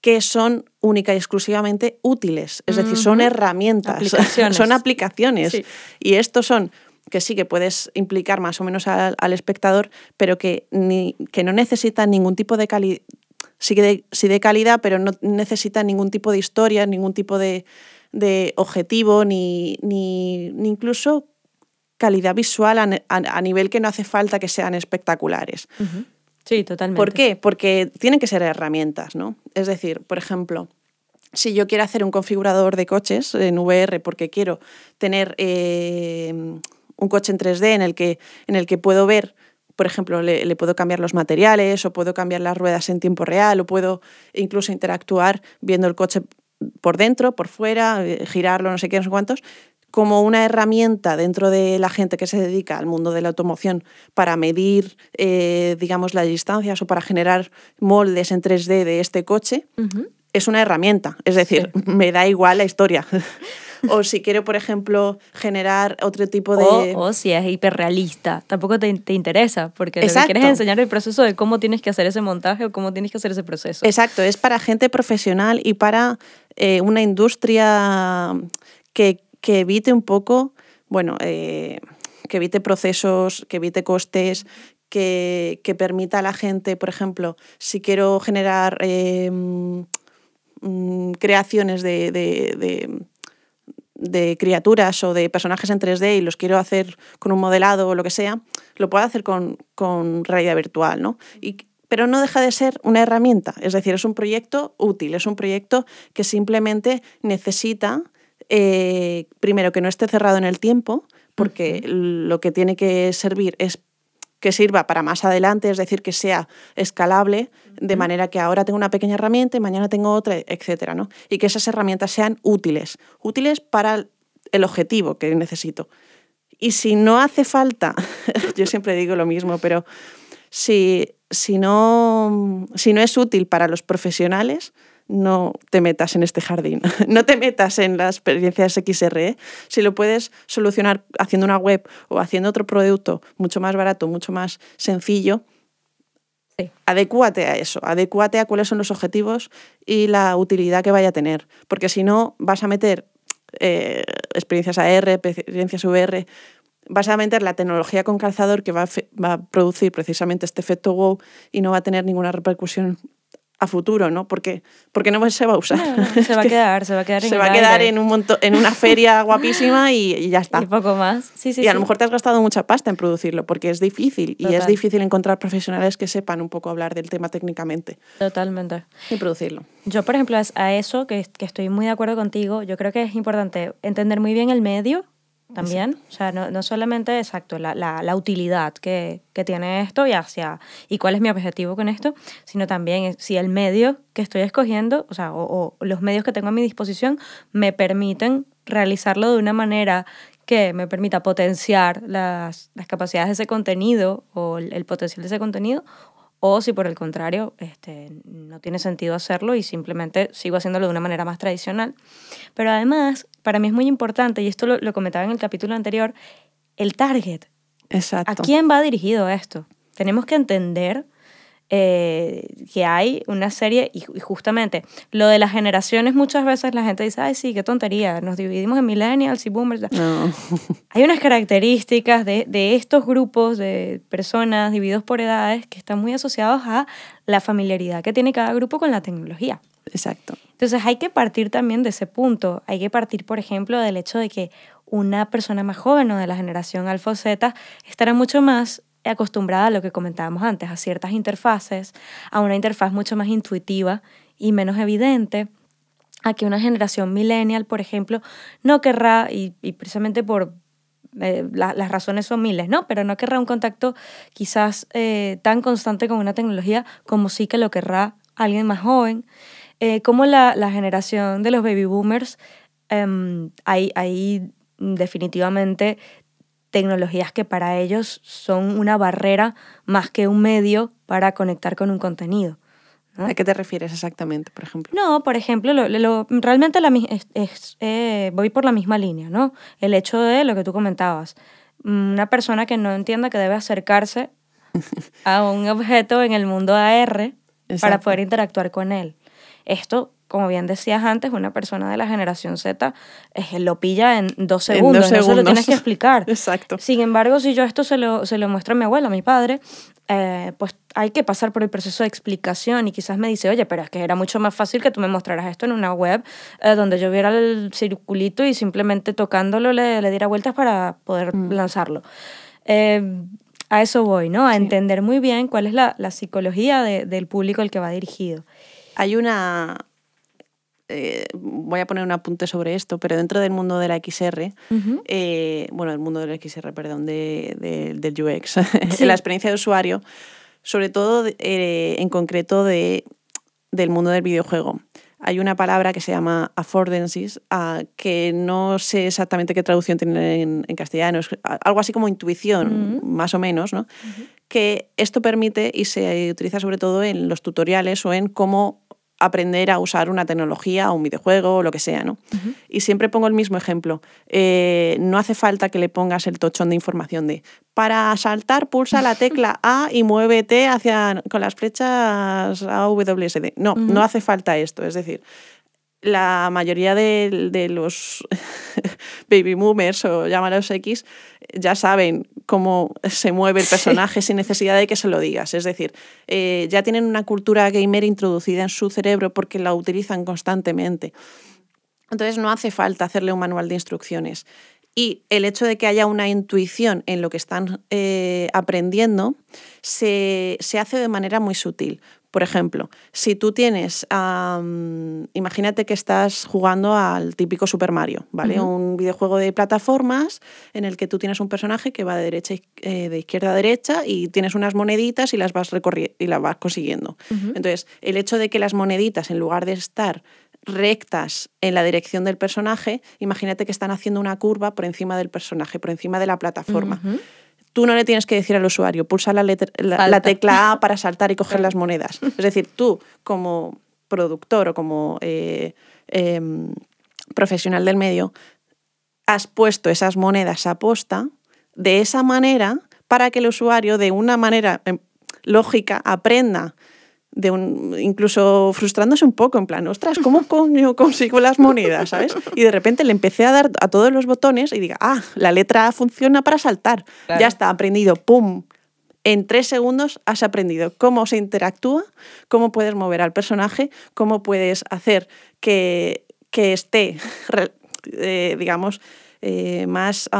que son única y exclusivamente útiles, es decir, son herramientas, son aplicaciones. Y estos son que sí que puedes implicar más o menos al, espectador, pero que, ni, que no necesitan ningún tipo de, sí, de, sí de calidad, pero no necesita ningún tipo de historia, ningún tipo de, objetivo, ni, ni, incluso calidad visual a, nivel que no hace falta que sean espectaculares. Sí, totalmente. ¿Por qué? Porque tienen que ser herramientas, ¿no? Es decir, por ejemplo, si yo quiero hacer un configurador de coches en VR porque quiero tener eh, un coche en 3D en el que, en el que puedo ver por ejemplo, le, puedo cambiar los materiales o puedo cambiar las ruedas en tiempo real o puedo incluso interactuar viendo el coche por dentro, por fuera, eh, girarlo, no sé qué, no sé cuántos, como una herramienta dentro de la gente que se dedica al mundo de la automoción para medir, eh, digamos, las distancias o para generar moldes en 3D de este coche, es una herramienta. Es decir, me da igual la historia. o si quiero, por ejemplo, generar otro tipo de... O, si es hiperrealista, tampoco te, te interesa, porque lo que quieres enseñar el proceso de cómo tienes que hacer ese montaje o cómo tienes que hacer ese proceso. Exacto, es para gente profesional y para eh, una industria que, que, evite un poco, bueno, eh, que evite procesos, que evite costes, que, que, permita a la gente, por ejemplo, si quiero generar eh, mm, creaciones de, de, de criaturas o de personajes en 3D y los quiero hacer con un modelado o lo que sea, lo puedo hacer con, con realidad virtual, ¿no? Y, pero no deja de ser una herramienta, es decir, es un proyecto útil, es un proyecto que simplemente necesita, eh, primero, que no esté cerrado en el tiempo, porque lo que tiene que servir es que sirva para más adelante, es decir, que sea escalable, de manera que ahora tengo una pequeña herramienta y mañana tengo otra, etcétera, ¿no? Y que esas herramientas sean útiles, útiles para el objetivo que necesito. Y si no hace falta, yo siempre digo lo mismo, pero si, si, no, si no es útil para los profesionales, no te metas en este jardín, no te metas en las experiencias XR. ¿eh? Si lo puedes solucionar haciendo una web o haciendo otro producto mucho más barato, mucho más sencillo, sí. adecúate a eso, adecúate a cuáles son los objetivos y la utilidad que vaya a tener, porque si no vas a meter eh, experiencias AR, experiencias VR, vas a meter la tecnología con calzador que va a, va a producir precisamente este efecto wow y no va a tener ninguna repercusión a futuro, ¿no? Porque, porque no se va a usar. se va a quedar, se va a quedar en Se va a quedar en, un en una feria guapísima y, ya está. Y poco más. Sí, sí, y a lo mejor te has gastado mucha pasta en producirlo, porque es difícil. Y es difícil encontrar profesionales que sepan un poco hablar del tema técnicamente. Totalmente. Y producirlo. Yo, por ejemplo, a eso, que, que estoy muy de acuerdo contigo, yo creo que es importante entender muy bien el medio también. O sea, no, no solamente, exacto, la, la, la utilidad que, que, tiene esto y hacia, y cuál es mi objetivo con esto, sino también si el medio que estoy escogiendo, o sea, o, los medios que tengo a mi disposición me permiten realizarlo de una manera que me permita potenciar las, las capacidades de ese contenido o el, el potencial de ese contenido o si por el contrario este, no tiene sentido hacerlo y simplemente sigo haciéndolo de una manera más tradicional. Pero además, para mí es muy importante, y esto lo, comentaba en el capítulo anterior, el target. Exacto. ¿A quién va dirigido esto? Tenemos que entender eh, que hay una serie, y, justamente lo de las generaciones, muchas veces la gente dice, ay, sí, qué tontería, nos dividimos en millennials y boomers. No. hay unas características de, de estos grupos de personas divididos por edades que están muy asociados a la familiaridad que tiene cada grupo con la tecnología. Exacto. Entonces hay que partir también de ese punto. Hay que partir, por ejemplo, del hecho de que una persona más joven o de la generación alfa Z estará mucho más acostumbrada a lo que comentábamos antes, a ciertas interfaces, a una interfaz mucho más intuitiva y menos evidente, a que una generación millennial, por ejemplo, no querrá, y, precisamente por eh, las razones son miles, ¿no? Pero no querrá un contacto quizás eh, tan constante con una tecnología como sí que lo querrá alguien más joven. Eh, como la, la, generación de los baby boomers, em, hay, hay definitivamente tecnologías que para ellos son una barrera más que un medio para conectar con un contenido. ¿A qué te refieres exactamente, por ejemplo? No, por ejemplo, lo, realmente la, es, eh, voy por la misma línea, ¿no? El hecho de lo que tú comentabas, una persona que no entienda que debe acercarse a un objeto en el mundo AR para poder interactuar con él. Esto como bien decías antes, una persona de la generación Z eh, lo pilla en dos segundos, en dos segundos. lo tienes que explicar. Exacto. Sin embargo, si yo esto se lo, se lo muestro a mi abuelo, a mi padre, eh, pues hay que pasar por el proceso de explicación y quizás me dice, oye, pero es que era mucho más fácil que tú me mostraras esto en una web eh, donde yo viera el circulito y simplemente tocándolo le, le diera vueltas para poder mm. lanzarlo. a eso voy, ¿no? A entender muy bien cuál es la, la psicología de, del público al que va dirigido. Hay una, eh, voy a poner un apunte sobre esto, pero dentro del mundo de la XR, eh, bueno, el mundo del XR, perdón, de, del UX, la experiencia de usuario, sobre todo eh, en concreto de, del mundo del videojuego. Hay una palabra que se llama affordances, ah, que no sé exactamente qué traducción tiene en, castellano, es algo así como intuición, más o menos, ¿no? que esto permite y se utiliza sobre todo en los tutoriales o en cómo aprender a usar una tecnología o un videojuego o lo que sea, ¿no? Y siempre pongo el mismo ejemplo. Eh, no hace falta que le pongas el tochón de información de para saltar pulsa la tecla A y muévete hacia con las flechas A, WSD. No, no hace falta esto. Es decir, la mayoría de, los baby boomers o llámalos X ya saben cómo se mueve el personaje sin necesidad de que se lo digas. Es decir, eh, ya tienen una cultura gamer introducida en su cerebro porque la utilizan constantemente. Entonces no hace falta hacerle un manual de instrucciones. Y el hecho de que haya una intuición en lo que están eh, aprendiendo se, se, hace de manera muy sutil. Por ejemplo, si tú tienes, imagínate que estás jugando al típico Super Mario, ¿vale? Un videojuego de plataformas en el que tú tienes un personaje que va de, derecha, eh, de izquierda a derecha y tienes unas moneditas y las vas, y las vas consiguiendo. Entonces, el hecho de que las moneditas, en lugar de estar rectas en la dirección del personaje, imagínate que están haciendo una curva por encima del personaje, por encima de la plataforma tú no le tienes que decir al usuario, pulsa la, la, tecla A para saltar y coger las monedas. Es decir, tú como productor o como eh, em, profesional del medio, has puesto esas monedas a posta de esa manera para que el usuario de una manera em, lógica aprenda de un, incluso frustrándose un poco, en plan, ostras, ¿cómo coño consigo las monedas? ¿sabes? Y de repente le empecé a dar a todos los botones y diga, ah, la letra A funciona para saltar. Ya está, aprendido, ¡pum! En tres segundos has aprendido cómo se interactúa, cómo puedes mover al personaje, cómo puedes hacer que, que esté, eh, digamos, eh, más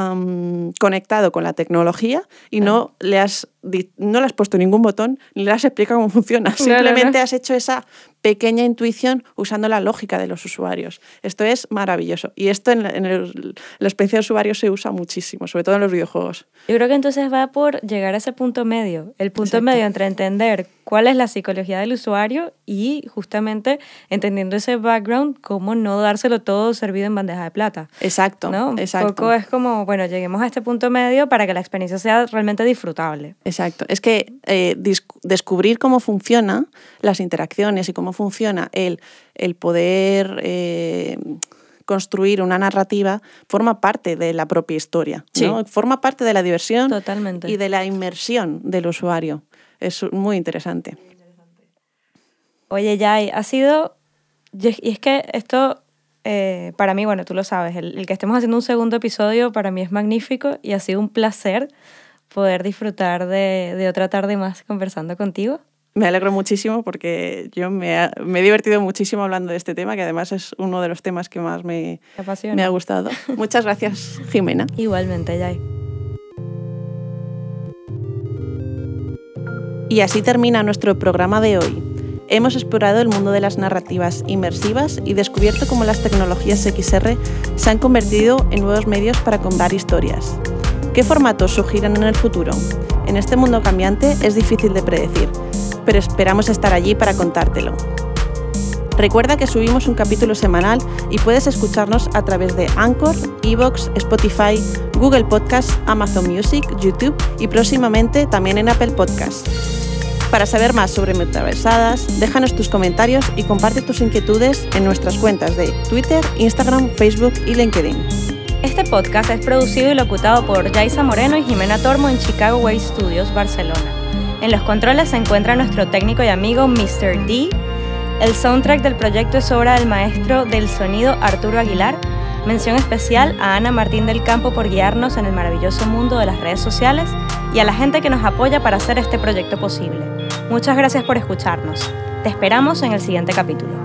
conectado con la tecnología y no, le has, no le has puesto ningún botón ni le has explicado cómo funciona. Simplemente has hecho esa pequeña intuición usando la lógica de los usuarios. Esto es maravilloso. Y esto en, la experiencia de usuario se usa muchísimo, sobre todo en los videojuegos. Yo creo que entonces va por llegar a ese punto medio, el punto medio entre entender cuál es la psicología del usuario y justamente entendiendo ese background, cómo no dárselo todo servido en bandeja de plata. Exacto, ¿no? exacto. Un poco es como, bueno, lleguemos a este punto medio para que la experiencia sea realmente disfrutable. Exacto. Es que eh, descubrir cómo funcionan las interacciones y cómo funciona el, el poder eh, construir una narrativa forma parte de la propia historia, forma parte de la diversión Totalmente. y de la inmersión del usuario. Es muy interesante. Oye, Jai, ha sido... Y es que esto, eh, para mí, bueno, tú lo sabes, el, que estemos haciendo un segundo episodio para mí es magnífico y ha sido un placer poder disfrutar de, de otra tarde más conversando contigo. Me alegro muchísimo porque yo me, me, he divertido muchísimo hablando de este tema, que además es uno de los temas que más me, me ha gustado. Muchas gracias, Jimena. Igualmente, Jai. Y así termina nuestro programa de hoy. Hemos explorado el mundo de las narrativas inmersivas y descubierto cómo las tecnologías XR se han convertido en nuevos medios para contar historias. ¿Qué formatos surgirán en el futuro? En este mundo cambiante es difícil de predecir, pero esperamos estar allí para contártelo. Recuerda que subimos un capítulo semanal y puedes escucharnos a través de Anchor, Evox, Spotify, Google Podcasts, Amazon Music, YouTube y próximamente también en Apple Podcasts. Para saber más sobre Metaversadas, déjanos tus comentarios y comparte tus inquietudes en nuestras cuentas de Twitter, Instagram, Facebook y LinkedIn. Este podcast es producido y locutado por Yaisa Moreno y Jimena Tormo en Chicago Way Studios, Barcelona. En los controles se encuentra nuestro técnico y amigo Mr. D. El soundtrack del proyecto es obra del maestro del sonido Arturo Aguilar. Mención especial a Ana Martín del Campo por guiarnos en el maravilloso mundo de las redes sociales y a la gente que nos apoya para hacer este proyecto posible. Muchas gracias por escucharnos. Te esperamos en el siguiente capítulo.